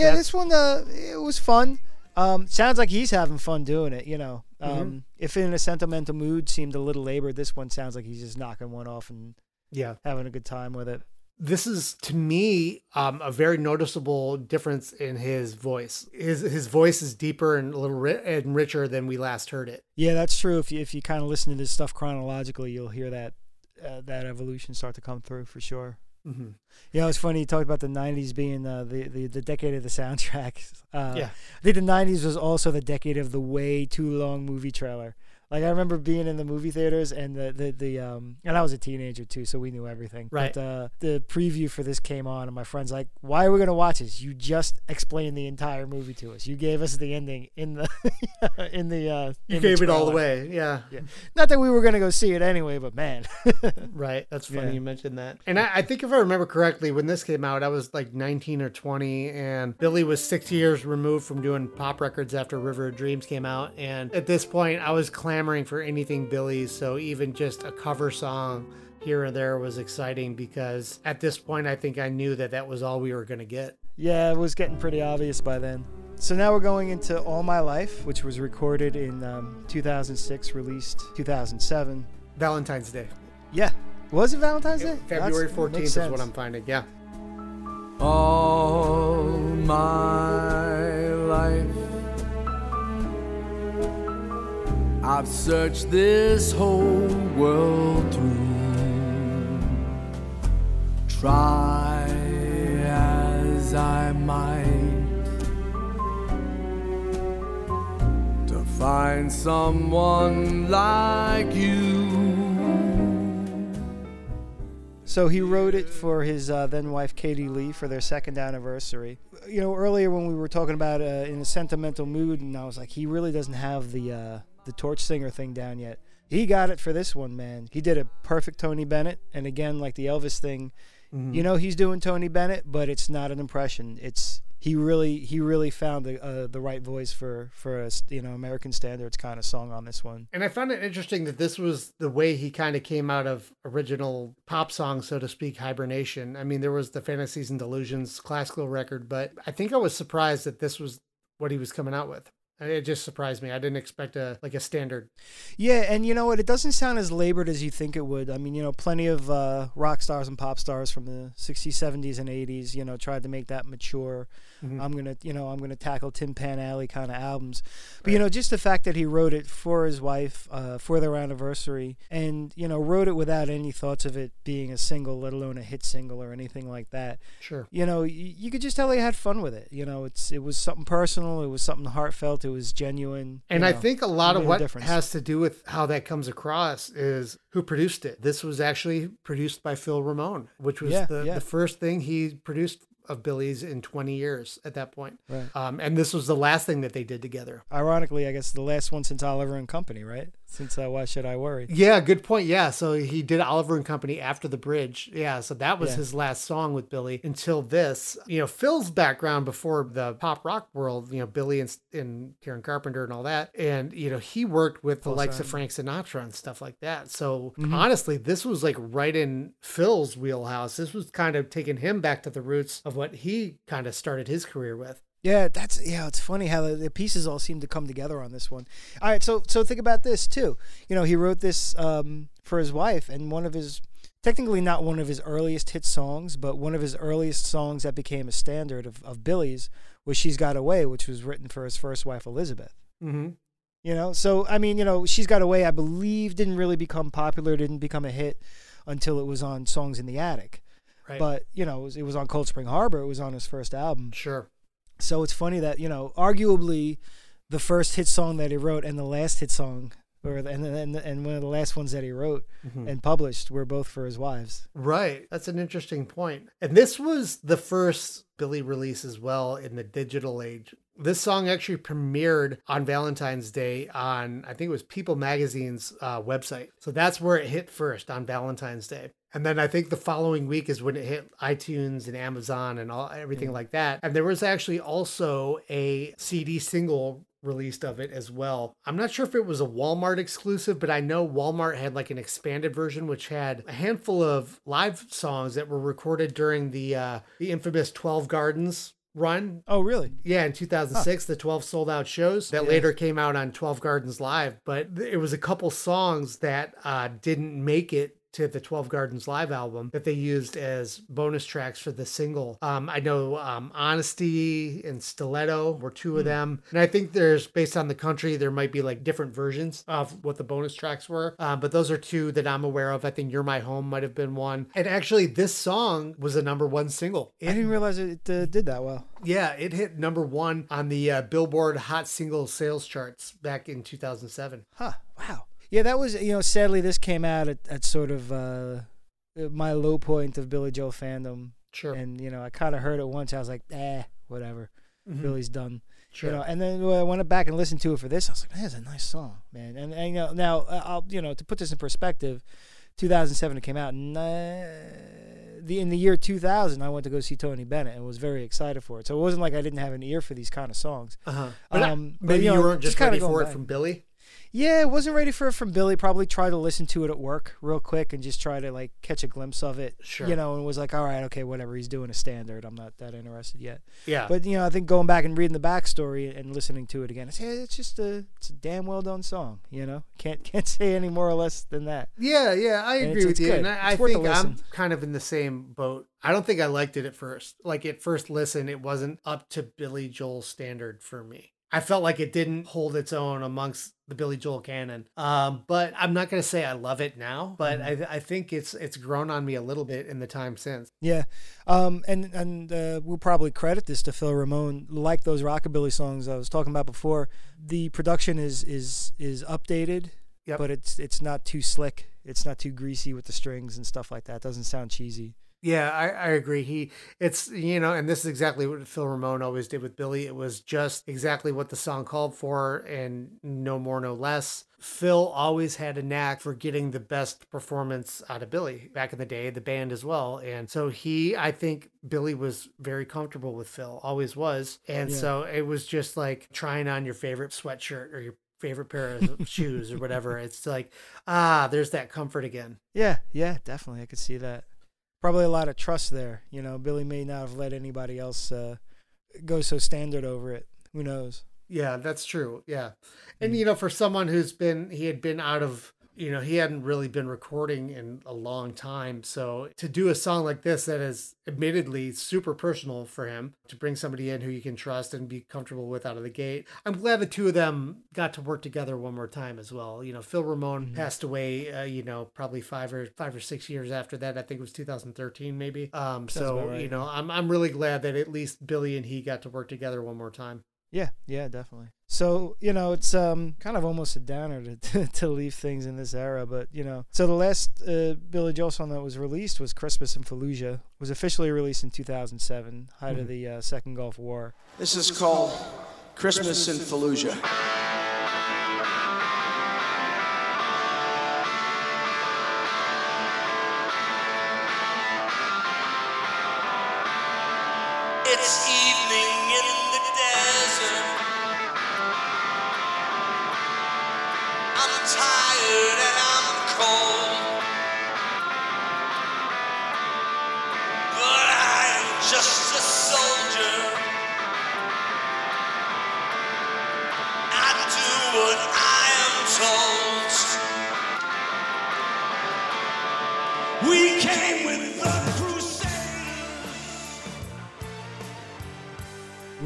Yeah, this one uh, it was fun. Um, sounds like he's having fun doing it. You know, um, Mm-hmm. if in a sentimental mood seemed a little labored, this one sounds like he's just knocking one off and yeah. having a good time with it. This is to me um, a very noticeable difference in his voice. His his voice is deeper and a little ri- and richer than we last heard it. Yeah, that's true. If you if you kind of listen to this stuff chronologically, you'll hear that uh, that evolution start to come through for sure. Mm-hmm. You know, it's funny you talked about the '90s being uh, the, the the decade of the soundtracks. Uh, Yeah. I think the '90s was also the decade of the way too long movie trailer. Like I remember being in the movie theaters and the the, the um and I was a teenager too, so we knew everything. Right. But uh, the preview for this came on, and my friend's like, "Why are we gonna watch this? You just explained the entire movie to us. You gave us the ending in the in the uh, You in the gave it all the way. Yeah. Yeah. Not that we were gonna go see it anyway, but man. Right. That's funny Yeah. you mentioned that. And I, I think if I remember correctly, when this came out, I was like 19 or 20, and Billy was six years removed from doing pop records after River of Dreams came out. And at this point, I was clamoring for anything Billy. So even just a cover song here and there was exciting because at this point, I think I knew that that was all we were going to get. Yeah, it was getting pretty obvious by then. So now we're going into All My Life, which was recorded in um, 2006, released 2007. Valentine's Day. Yeah. Was it Valentine's Day? February That's- 14th is what I'm finding. Yeah. All my life, I've searched this whole world through. Try as I might to find someone like you. So he wrote it for his uh, then wife Katie Lee for their second anniversary. You know, earlier when we were talking about uh, in a sentimental mood, and I was like, he really doesn't have the uh, the torch singer thing down yet. He got it for this one, man. He did a perfect Tony Bennett, and again, like the Elvis thing, you know, he's doing Tony Bennett, but it's not an impression. It's he really he really found the uh, the right voice for for a you know American standards kind of song on this one. And I found it interesting that this was the way he kind of came out of original pop song, so to speak, hibernation. I mean, there was the Fantasies and Delusions classical record, but I think I was surprised that this was what he was coming out with. It just surprised me. I didn't expect a like a standard. Yeah, and you know what? It doesn't sound as labored as you think it would. I mean, you know, plenty of uh, rock stars and pop stars from the 60s, 70s, and 80s, you know, tried to make that mature. I'm gonna, you know, I'm gonna tackle Tin Pan Alley kind of albums. But you know, just the fact that he wrote it for his wife uh, for their anniversary, and you know, wrote it without any thoughts of it being a single, let alone a hit single or anything like that. Sure. You know, y- you could just tell he had fun with it. You know, it's it was something personal. It was something heartfelt. It was genuine. And I know. think a lot of what difference. has to do with how that comes across is who produced it. This was actually produced by Phil Ramone, which was Yeah, the, yeah. the first thing he produced of Billy's in 20 years at that point. Right. Um, and this was the last thing that they did together. ironically, I guess the last one since Oliver and Company, right? Since uh, Why Should I Worry? Yeah, good point. Yeah, so he did Oliver and Company after the bridge. Yeah, so that was Yeah. his last song with Billy until this. You know, Phil's background before the pop rock world, you know, Billy and, and Karen Carpenter and all that. And, you know, he worked with the Paul likes of Frank Sinatra and stuff like that. So Mhm. honestly, this was like right in Phil's wheelhouse. This was kind of taking him back to the roots of what he kind of started his career with. Yeah, that's yeah. It's funny how the, the pieces all seem to come together on this one. All right, so so think about this too. You know, he wrote this um, for his wife, and one of his technically not one of his earliest hit songs, but one of his earliest songs that became a standard of, of Billy's was "She's Got a Way," which was written for his first wife Elizabeth. Mm-hmm. You know, so I mean, you know, "She's Got a Way," I believe, didn't really become popular, didn't become a hit until it was on "Songs in the Attic." Right. But you know, it was, it was on Cold Spring Harbor. It was on his first album. sure. So it's funny that you know, arguably, the first hit song that he wrote and the last hit song, or the, and and and one of the last ones that he wrote Mhm. and published were both for his wives. Right. That's an interesting point. And this was the first Billy release as well in the digital age. This song actually premiered on Valentine's Day on, I think it was People Magazine's uh, website. So that's where it hit first on Valentine's Day. And then I think the following week is when it hit iTunes and Amazon and all everything like that. And there was actually also a CD single released of it as well. I'm not sure if it was a Walmart exclusive, but I know Walmart had like an expanded version which had a handful of live songs that were recorded during the uh the infamous 12 Gardens run. Oh, really? Yeah, in 2006, the 12 sold out shows that later came out on 12 Gardens Live, but it was a couple songs that uh didn't make it to the 12 Gardens Live album that they used as bonus tracks for the single. Um, I know um, Honesty and Stiletto were two of them. And I think there's, based on the country, there might be like different versions of what the bonus tracks were. Um, but those are two that I'm aware of. I think You're My Home might have been one. And actually, this song was a number one single. I didn't realize it uh, did that well. Yeah, it hit number one on the uh, Billboard Hot Single Sales charts back in 2007. Huh. Yeah, that was you know. Sadly, this came out at, at sort of uh, my low point of Billy Joel fandom, Sure. and you know, I kind of heard it once. I was like, eh, whatever. Mhm. Billy's done. Sure. You know, and then when I went back and listened to it for this, I was like, "That's a nice song, man." And, and you know, now uh, I'll you know to put this in perspective, 2007 it came out. And, uh, the in the year 2000, I went to go see Tony Bennett and was very excited for it. So it wasn't like I didn't have an ear for these kind of songs. uh-huh. But I- Um, but, maybe you you, know, weren't just, just ready for it back. from Billy. Yeah, I wasn't ready for it from Billy. Probably tried to listen to it at work real quick and just try to like catch a glimpse of it. Sure. You know, and was like, all right, okay, whatever. He's doing a standard. I'm not that interested yet. Yeah. But you know, I think going back and reading the backstory and listening to it again, it's, yeah, it's just a it's a damn well done song. You know, can't can't say any more or less than that. yeah, yeah, I And agree it's- with it's you. good. And I, I think I'm kind of in the same boat. I don't think I liked it at first. Like at first listen, it wasn't up to Billy Joel standard for me. I felt like it didn't hold its own amongst the Billy Joel canon. Um, but I'm not gonna say I love it now, but Mm-hmm. I, I think it's it's grown on me a little bit in the time since. Yeah, um, and and uh, we'll probably credit this to Phil Ramone. Like those rockabilly songs I was talking about before, the production is is is updated, Yep. but it's it's not too slick. It's not too greasy with the strings and stuff like that. It doesn't sound cheesy. Yeah, I, I agree. He, it's, you know, and this is exactly what Phil Ramone always did with Billy. It was just exactly what the song called for and no more, no less. Phil always had a knack for getting the best performance out of Billy back in the day, the band as well. And so he, I think Billy was very comfortable with Phil, always was. And Yeah. so it was just like trying on your favorite sweatshirt or your favorite pair of shoes or whatever. It's like, ah, there's that comfort again. Yeah, yeah, definitely. I could see that. Probably a lot of trust there. You know, Billy may not have let anybody else uh, go so standard over it. Who knows? Yeah, that's true. Yeah. And, Mm. you know, for someone who's been, he had been out of, you know, he hadn't really been recording in a long time. So to do a song like this that is admittedly super personal for him, to bring somebody in who you can trust and be comfortable with out of the gate, I'm glad the two of them got to work together one more time as well. You know, Phil Ramone Mhm. passed away, uh, you know, probably five or five or six years after that. I think it was 2013 maybe. Um, so, right. you know, I'm, I'm really glad that at least Billy and he got to work together one more time. Yeah, yeah, definitely. So you know, it's um kind of almost a downer to to, to leave things in this era, but you know, so the last uh, Billy Joel song that was released was "Christmas in Fallujah." Was officially released in 2007, height of the uh, Second Gulf War. This is called Christmas in Fallujah.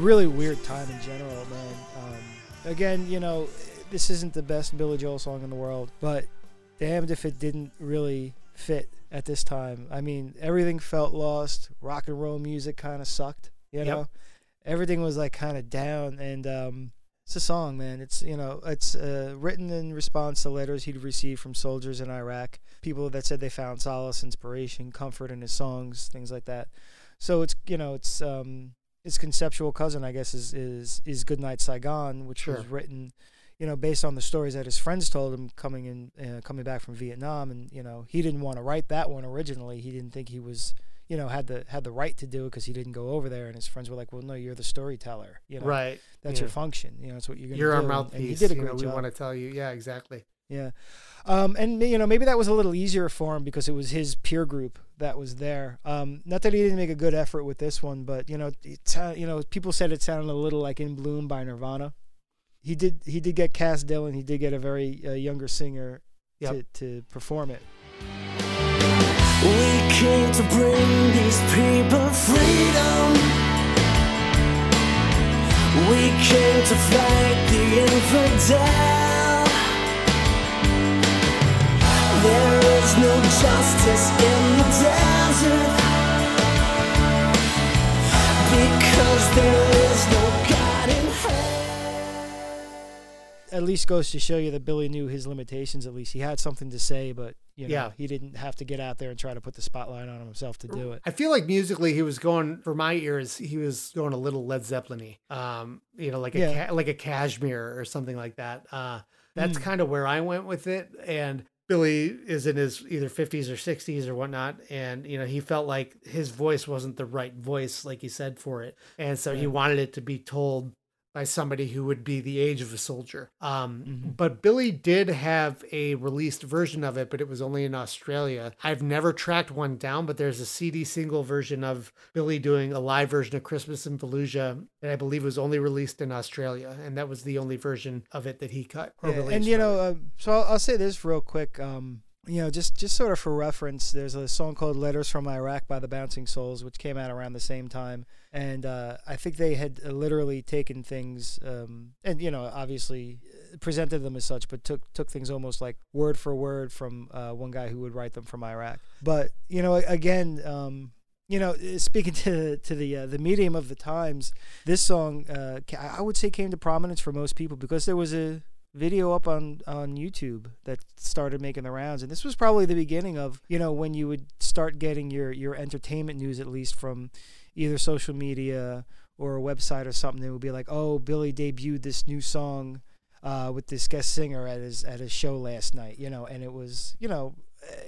Really weird time in general, man. Um, again, you know, this isn't the best Billy Joel song in the world, but damned if it didn't really fit at this time. I mean, everything felt lost. Rock and roll music kind of sucked, you Yep. know. Everything was like kind of down, and um, it's a song, man. It's you know, it's uh, written in response to letters he'd received from soldiers in Iraq, people that said they found solace, inspiration, comfort in his songs, things like that. So it's you know, it's um, his conceptual cousin, I guess, is is is Goodnight Saigon, which was written, you know, based on the stories that his friends told him coming in, uh, coming back from Vietnam, and you know, he didn't want to write that one originally. He didn't think he was, you know, had the had the right to do it because he didn't go over there. And his friends were like, "Well, no, you're the storyteller. You know, Right. that's yeah. your function. You know, it's what you're gonna do." You're our mouthpiece. And he did a you great know, job. We want to tell you. Yeah, exactly. Yeah. Um, and you know, maybe that was a little easier for him because it was his peer group that was there. Um, not that he didn't make a good effort with this one, but you know, it, sou- you know, people said it sounded a little like "In Bloom" by Nirvana. He did. He did get Cass Dillon. He did get a very uh, younger singer Yep. to, to perform it. We came to bring these people freedom. We came to fight the infidel. There is no justice in the desert. Because there is no God in hell. At least goes to show you that Billy knew his limitations. At least he had something to say, but you know, Yeah. he didn't have to get out there and try to put the spotlight on himself to do it. I feel like musically he was going for my ears. He was going a little Led Zeppelin-y. Um, you know, like a Yeah. ca- like a Kashmir or something like that. Uh, that's Mm. kind of where I went with it. And Billy is in his either 50s or 60s or whatnot, and you know he felt like his voice wasn't the right voice, like he said for it, and so he wanted it to be told by somebody who would be the age of a soldier. Um, Mhm. But Billy did have a released version of it, but it was only in Australia. I've never tracked one down, but there's a CD single version of Billy doing a live version of Christmas in Fallujah that I believe was only released in Australia, and that was the only version of it that he cut. Or Yeah, released, and you know, uh, so I'll, I'll say this real quick. Um, you know, just just sort of for reference, there's a song called "Letters from Iraq" by the Bouncing Souls, which came out around the same time, and uh, I think they had uh, literally taken things, um, and you know, obviously uh, presented them as such, but took took things almost like word for word from uh, one guy who would write them from Iraq. But you know, again. Um, you know, uh, speaking to to the uh, the medium of the times, this song uh, I would say came to prominence for most people because there was a video up on on YouTube that started making the rounds. And this was probably the beginning of you know when you would start getting your your entertainment news at least from either social media or a website or something. That would be like oh Billy debuted this new song uh, with this guest singer at his at his show last night you know and it was you know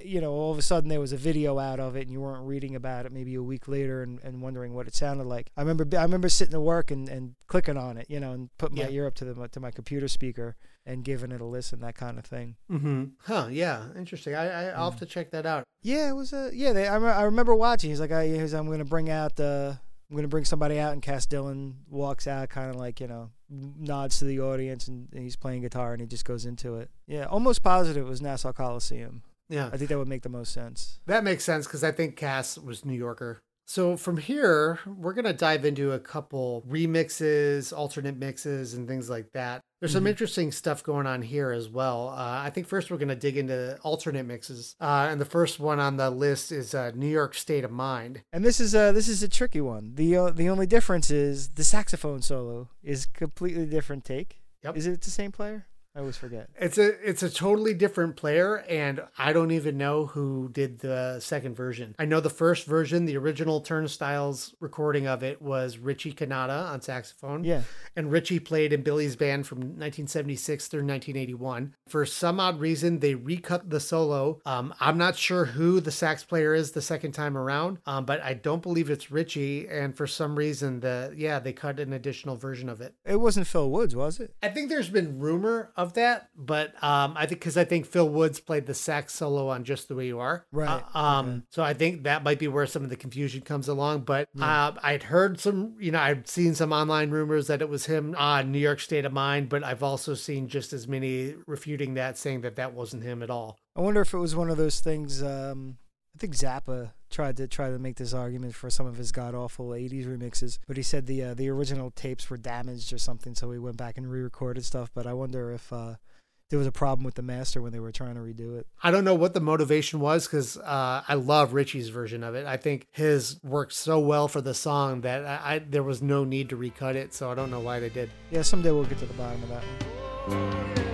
you know all of a sudden there was a video out of it and you weren't reading about it maybe a week later and, and wondering what it sounded like I remember I remember sitting at work and, and clicking on it you know and putting my ear up to the to my computer speaker and giving it a listen, that kind of thing. Mm-hmm. Huh? Yeah. Interesting. I, I I'll have to check that out. Yeah, it was a yeah. They, I, I remember watching. He's like, I, he's, I'm gonna bring out uh, I'm gonna bring somebody out, and Cass Dillon walks out, kind of like you know, nods to the audience, and, and he's playing guitar, and he just goes into it. Yeah, almost positive it was Nassau Coliseum. Yeah. I think that would make the most sense. That makes sense because I think Cass was New Yorker. So from here, we're gonna dive into a couple remixes, alternate mixes, and things like that. There's some Mhm. interesting stuff going on here as well. Uh, I think first we're gonna dig into alternate mixes, uh, and the first one on the list is uh, New York State of Mind. And this is a this is a tricky one. the uh, The only difference is the saxophone solo is completely different take. Yep. Is it the same player? I always forget. It's a it's a totally different player, and I don't even know who did the second version. I know the first version, the original Turnstiles recording of it was Richie Cannata on saxophone. Yeah. and Richie played in Billy's band from 1976 through 1981. For some odd reason, they recut the solo. Um, I'm not sure who the sax player is the second time around, um, but I don't believe it's Richie. And for some reason, the yeah, they cut an additional version of it. It wasn't Phil Woods, was it? I think there's been rumor of that, but um, I think because I think Phil Woods played the sax solo on "Just the Way You Are," Right, Uh, um, so I think that might be where some of the confusion comes along. But uh, I'd heard some, you know, I've seen some online rumors that it was him on "New York State of Mind," but I've also seen just as many refuting that, saying that that wasn't him at all. I wonder if it was one of those things. Um, I think Zappa tried to try to make this argument for some of his god awful '80s remixes, but he said the uh, the original tapes were damaged or something, so he went back and re-recorded stuff. But I wonder if uh, there was a problem with the master when they were trying to redo it. I don't know what the motivation was because uh, I love Richie's version of it. I think his worked so well for the song that I, I there was no need to recut it. So I don't know why they did. Yeah, someday we'll get to the bottom of that one.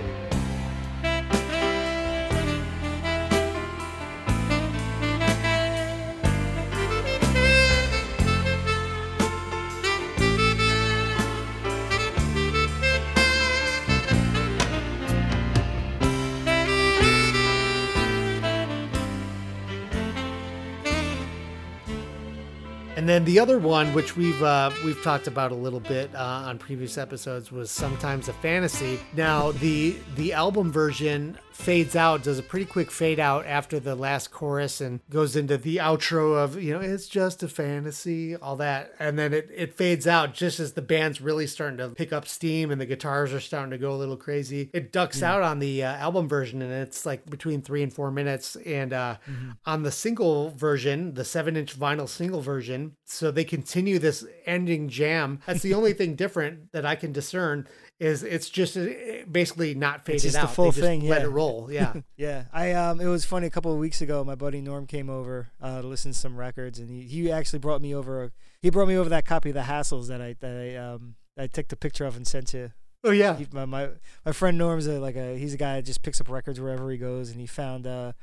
And then the other one, which we've uh, we've talked about a little bit uh, on previous episodes, was sometimes a fantasy. Now the the album version fades out, does a pretty quick fade out after the last chorus, and goes into the outro of you know it's just a fantasy, all that, and then it it fades out just as the band's really starting to pick up steam and the guitars are starting to go a little crazy. It ducks out on the uh, album version, and it's like between three and four minutes, and uh, on the single version, the seven inch vinyl single version. So they continue this ending jam. That's the only thing different that I can discern is it's just uh, basically not faded it's just the full they just thing, Let it roll. Yeah. Yeah, I um, it was funny. A couple of weeks ago, my buddy Norm came over uh, to listen to some records, and he, he actually brought me over. A, he brought me over that copy of the Hassles that I that I um I took the picture of and sent to oh yeah. he, my, my my friend Norm's a, like a he's a guy that just picks up records wherever he goes, and he found uh,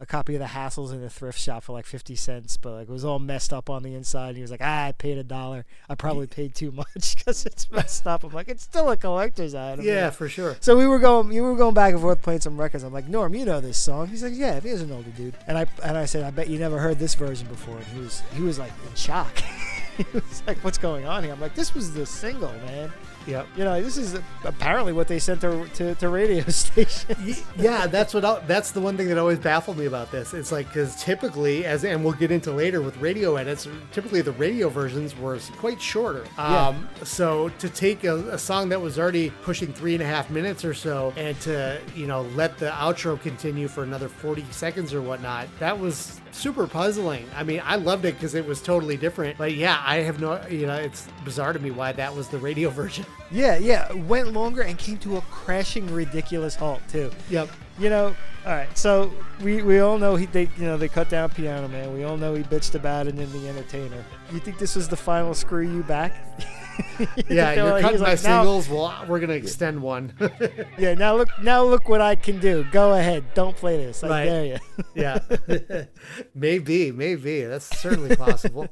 a copy of the Hassles in a thrift shop for like fifty cents, but like it was all messed up on the inside. And he was like, ah, I paid a dollar. I probably paid too much because it's messed up. I'm like, it's still a collector's item. know? Yeah, for sure. So we were going, we were going back and forth playing some records. I'm like, Norm, you know this song? He's like, Yeah, he is an older dude. And I and I said, I bet you never heard this version before. And he was he was like in shock. he was like, What's going on here? I'm like, This was the single, man. Yep. You know, this is apparently what they sent to to, to radio stations. Yeah, that's what. I, that's the one thing that always baffled me about this. It's like because typically, as and we'll get into later with radio edits, typically the radio versions were quite shorter. Yeah. Um, so to take a, a song that was already pushing three and a half minutes or so, and to you know let the outro continue for another forty seconds or whatnot, that was super puzzling. I mean, I loved it because it was totally different. But yeah, I have no. You know, it's bizarre to me why that was the radio version. yeah, yeah. Went longer and came to a crashing, ridiculous halt too. Yep. You know, all right. So we, we all know he they you know they cut down Piano Man. We all know he bitched about it in the Entertainer. You think this was the final screw you back? Yeah, you're like- cutting my like, singles. Well, we're gonna extend one. Yeah, now look now look what I can do. Go ahead. Don't play this. I Right. dare you. yeah. maybe, maybe. That's certainly possible.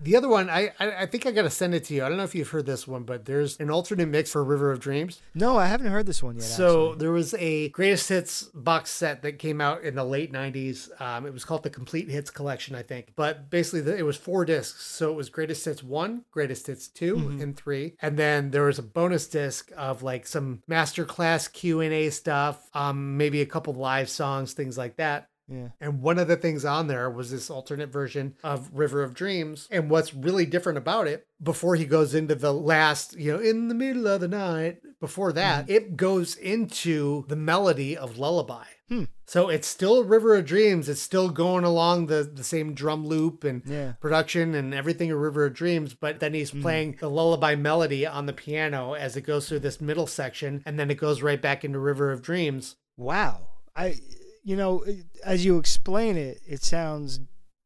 The other one, I, I I think I got to send it to you. I don't know if you've heard this one, but there's an alternate mix for River of Dreams. no, I haven't heard this one yet. So actually. there was a greatest hits box set that came out in the late 90s. Um, it was called the Complete Hits Collection, I think. But basically, the, it was four discs. So it was greatest hits one, greatest hits 2 and three, and then there was a bonus disc of like some masterclass Q and A stuff, um, maybe a couple live songs, things like that. Yeah. And one of the things on there was this alternate version of River of Dreams. And what's really different about it, before he goes into the last, you know, in the middle of the night, before that, it goes into the melody of Lullaby. Hmm. So it's still River of Dreams. It's still going along the, the same drum loop and Yeah. production and everything of River of Dreams, but then he's playing the lullaby melody on the piano as it goes through this middle section, and then it goes right back into River of Dreams. Wow. I you know, as you explain it, it sounds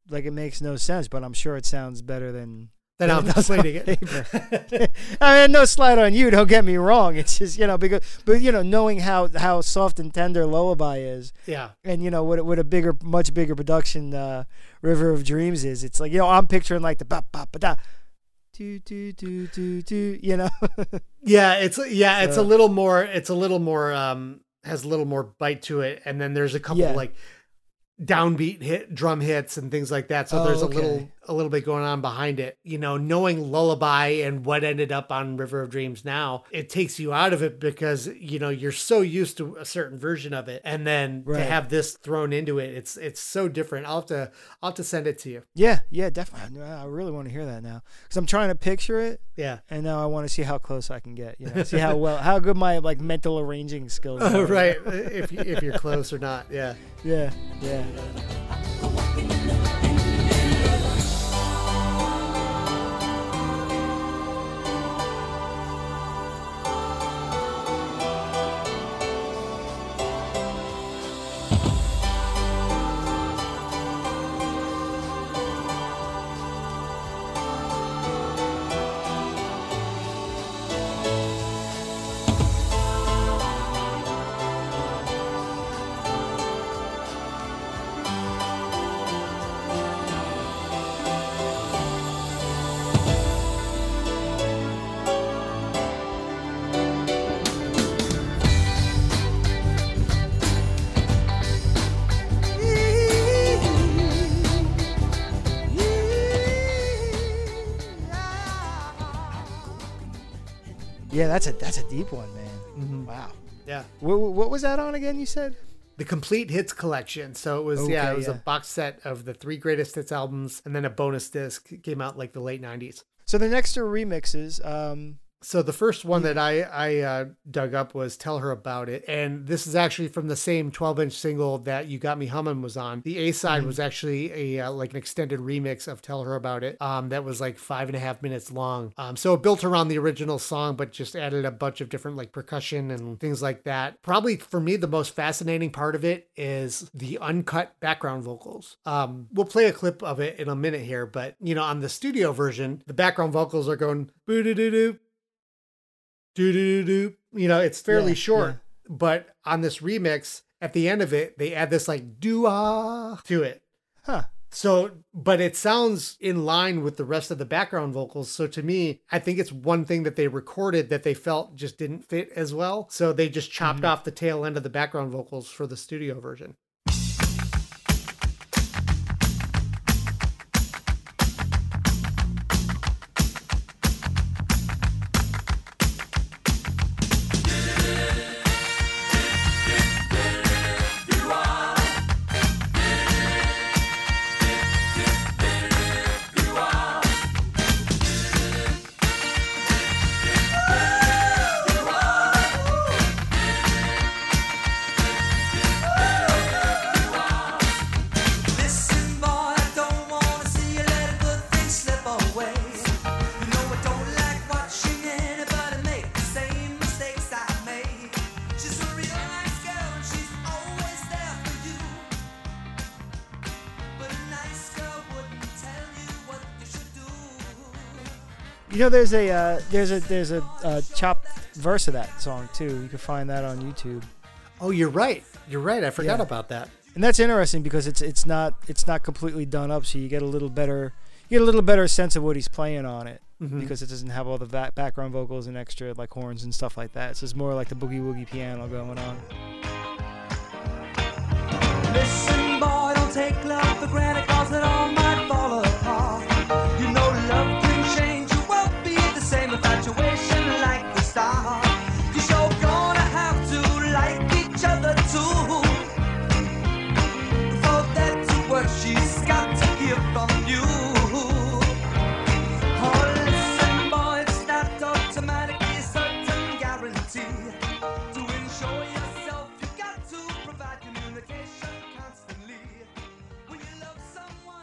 like it makes no sense, but I'm sure it sounds better than I'm than on explaining it. I mean, no slight on you. Don't get me wrong. It's just you know because, but you know, knowing how how soft and tender Lullaby is, yeah. and you know what what a bigger, much bigger production uh, River of Dreams is. It's like you know I'm picturing like the ba ba ba da, do do do do do. You know, Yeah, it's yeah, it's a little more it's a little more um has a little more bite to it and then there's a couple Yeah. like downbeat hit drum hits and things like that. So there's Oh, a little okay. A little bit going on behind it. You know, knowing Lullaby and what ended up on River of Dreams now, it takes you out of it because, you know, you're so used to a certain version of it. And then to have this thrown into it, it's it's so different. I'll have to I'll have to send it to you. Yeah, yeah, definitely. I really want to hear that now because I'm trying to picture it, Yeah. and now I want to see how close I can get. You know, see how well, how good my like mental arranging skills. are. right. If you, if you're close or not. Yeah. Yeah, yeah. That's a that's a deep one, man. Wow. Yeah. What, what was that on again? You said. The complete hits collection. So it was yeah, it was a box set of the three greatest hits albums and then a bonus disc It came out like the late 90s. So the next are remixes. Um, So the first one that I I uh, dug up was "Tell Her About It," and this is actually from the same 12-inch single that "You Got Me Humming" was on. The A side was actually a uh, like an extended remix of "Tell Her About It." Um, that was like five and a half minutes long. Um, so it built around the original song, but just added a bunch of different like percussion and things like that. Probably for me, the most fascinating part of it is the uncut background vocals. Um, we'll play a clip of it in a minute here, but you know, on the studio version, the background vocals are going boo doo doo doo do do do do. You know, it's fairly Yeah, short, but on this remix, at the end of it, they add this like doo ah to it. huh. So, but it sounds in line with the rest of the background vocals. So to me, I think it's one thing that they recorded that they felt just didn't fit as well. So they just chopped off the tail end of the background vocals for the studio version. Know, there's a uh, there's a there's a uh, chopped verse of that song too. You can find that on YouTube, Oh, you're right. You're right. I forgot Yeah. about that. and that's interesting because it's it's not it's not completely done up, so you get a little better you get a little better sense of what he's playing on it Mhm. because it doesn't have all the va- background vocals and extra like horns and stuff like that. So it's more like the boogie woogie piano going on. Listen, boy,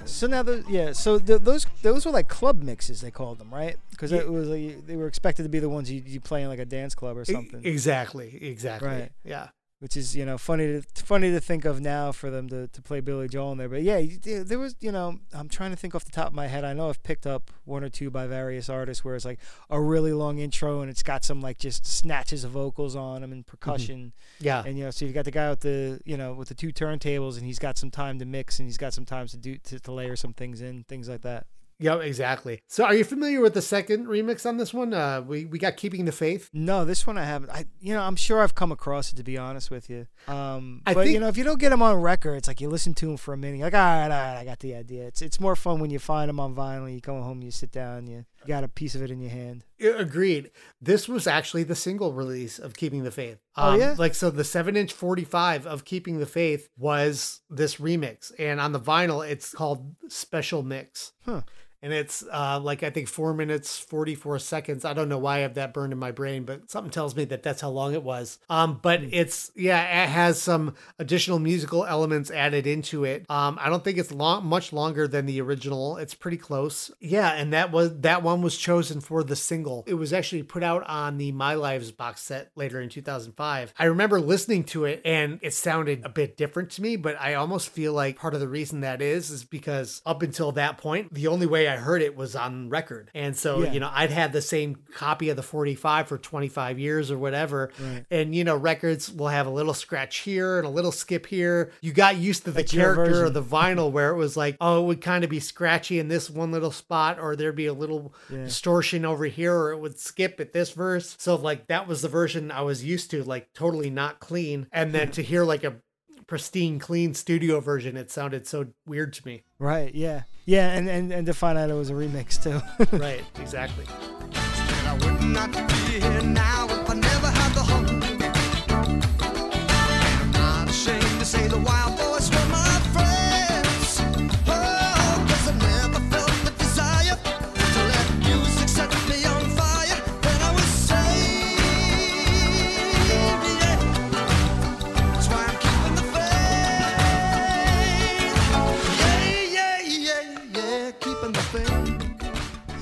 So now, the, yeah. So the, those those were like club mixes they called them, right? Because it was like, they were expected to be the ones you, you play in like a dance club or something. Exactly. Exactly. Right. Yeah. Which is you know funny to funny to think of now for them to, to play Billy Joel in there. But yeah, there was you know I'm trying to think off the top of my head. I know I've picked up one or two by various artists where it's like a really long intro and it's got some like just snatches of vocals on them and mm-hmm. percussion. Yeah. And you know, so you've got the guy with the you know with the two turntables and he's got some time to mix and he's got some times to do to, to layer some things in, things like that. Yep, exactly. So, are you familiar with the second remix on this one? Uh, we we got "Keeping the Faith." No, this one I haven't. I, you know, I'm sure I've come across it to be honest with you. Um, I but you know, if you don't get them on record, it's like you listen to them for a minute. You're like, all right, all right, I got the idea. It's it's more fun when you find them on vinyl. You come home, you sit down, you, you got a piece of it in your hand. Agreed. This was actually the single release of Keeping the Faith. Um, Oh, yeah? Like, so the 7 inch 45 of Keeping the Faith was this remix. And on the vinyl, it's called Special Mix. Huh. And it's uh, like, I think four minutes, 44 seconds. I don't know why I have that burned in my brain, but something tells me that that's how long it was. Um, but it's, yeah, it has some additional musical elements added into it. Um, I don't think it's long, much longer than the original. It's pretty close. Yeah. And that was, that one was chosen for the single. It was actually put out on the My Lives box set later in 2005. I remember listening to it and it sounded a bit different to me, but I almost feel like part of the reason that is, is because up until that point, the only way I heard it was on record. And so, Yeah. you know, I'd had the same copy of the 45 for 25 years or whatever. Right. And, you know, records will have a little scratch here and a little skip here. You got used to the your character of the vinyl where it was like, oh, it would kind of be scratchy in this one little spot, or there'd be a little Yeah. distortion over here, or it would skip at this verse. So, like, that was the version I was used to, like, totally not clean. And then to hear, like, a pristine, clean studio version, it sounded so weird to me. Right? Yeah. Yeah, and and and to find out it was a remix too. right, exactly. And I would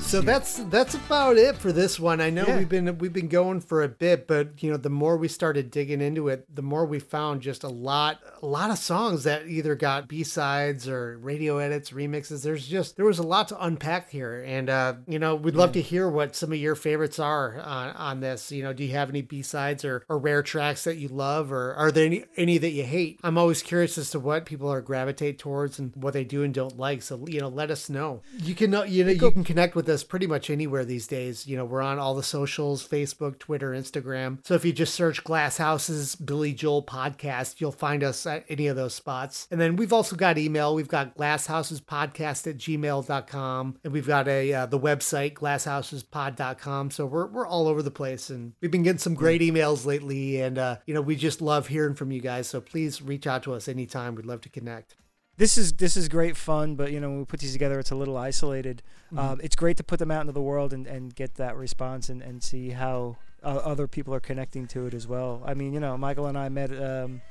So that's that's about it for this one. I know Yeah. we've been we've been going for a bit, but you know, the more we started digging into it, the more we found just a lot a lot of songs that either got B-sides or radio edits, remixes. There's just there was a lot to unpack here. And uh, you know, we'd love to hear what some of your favorites are on, on this. You know, do you have any B-sides or, or rare tracks that you love or are there any any that you hate? I'm always curious as to what people are gravitate towards and what they do and don't like. So, you know, let us know. You can uh, you know, you can connect with us pretty much anywhere these days. You know, we're on all the socials, Facebook, Twitter, Instagram. So if you just search Glass Houses Billy Joel podcast, you'll find us at any of those spots. And then we've also got email. We've got glasshousespodcast at gmail.com. And we've got a uh, the website, glasshousespod.com. So we're, we're all over the place. And we've been getting some great emails lately. And, uh, you know, we just love hearing from you guys. So please reach out to us anytime. We'd love to connect. This is this is great fun, but you know when we put these together, it's a little isolated. Um, it's great to put them out into the world and, and get that response and, and see how uh, other people are connecting to it as well. I mean, you know, Michael and I met um,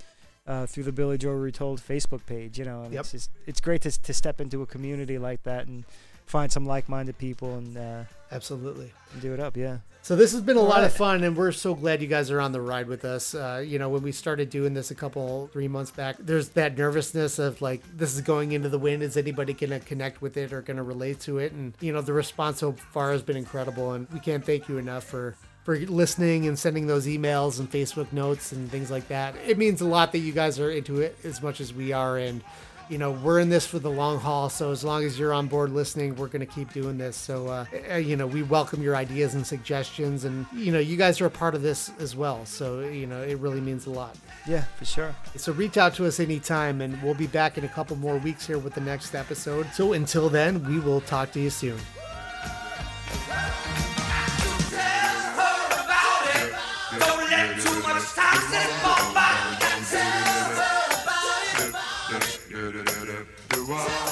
uh, through the Billy Joel Retold Facebook page, you know, and Yep. it's just it's great to to step into a community like that and find some like-minded people and, uh, Absolutely. do it up. Yeah. So this has been a lot of fun, and we're so glad you guys are on the ride with us. Uh, you know, when we started doing this a couple three months back, there's that nervousness of like this is going into the wind. Is anybody going to connect with it or going to relate to it? And you know, the response so far has been incredible, and we can't thank you enough for for listening and sending those emails and Facebook notes and things like that. It means a lot that you guys are into it as much as we are, and you know we're in this for the long haul so as long as you're on board listening we're going to keep doing this so uh, uh, you know we welcome your ideas and suggestions and you know you guys are a part of this as well so you know it really means a lot Yeah, for sure. so reach out to us anytime and we'll be back in a couple more weeks here with the next episode so until then we will talk to you soon Don't let too much time slip by. Tell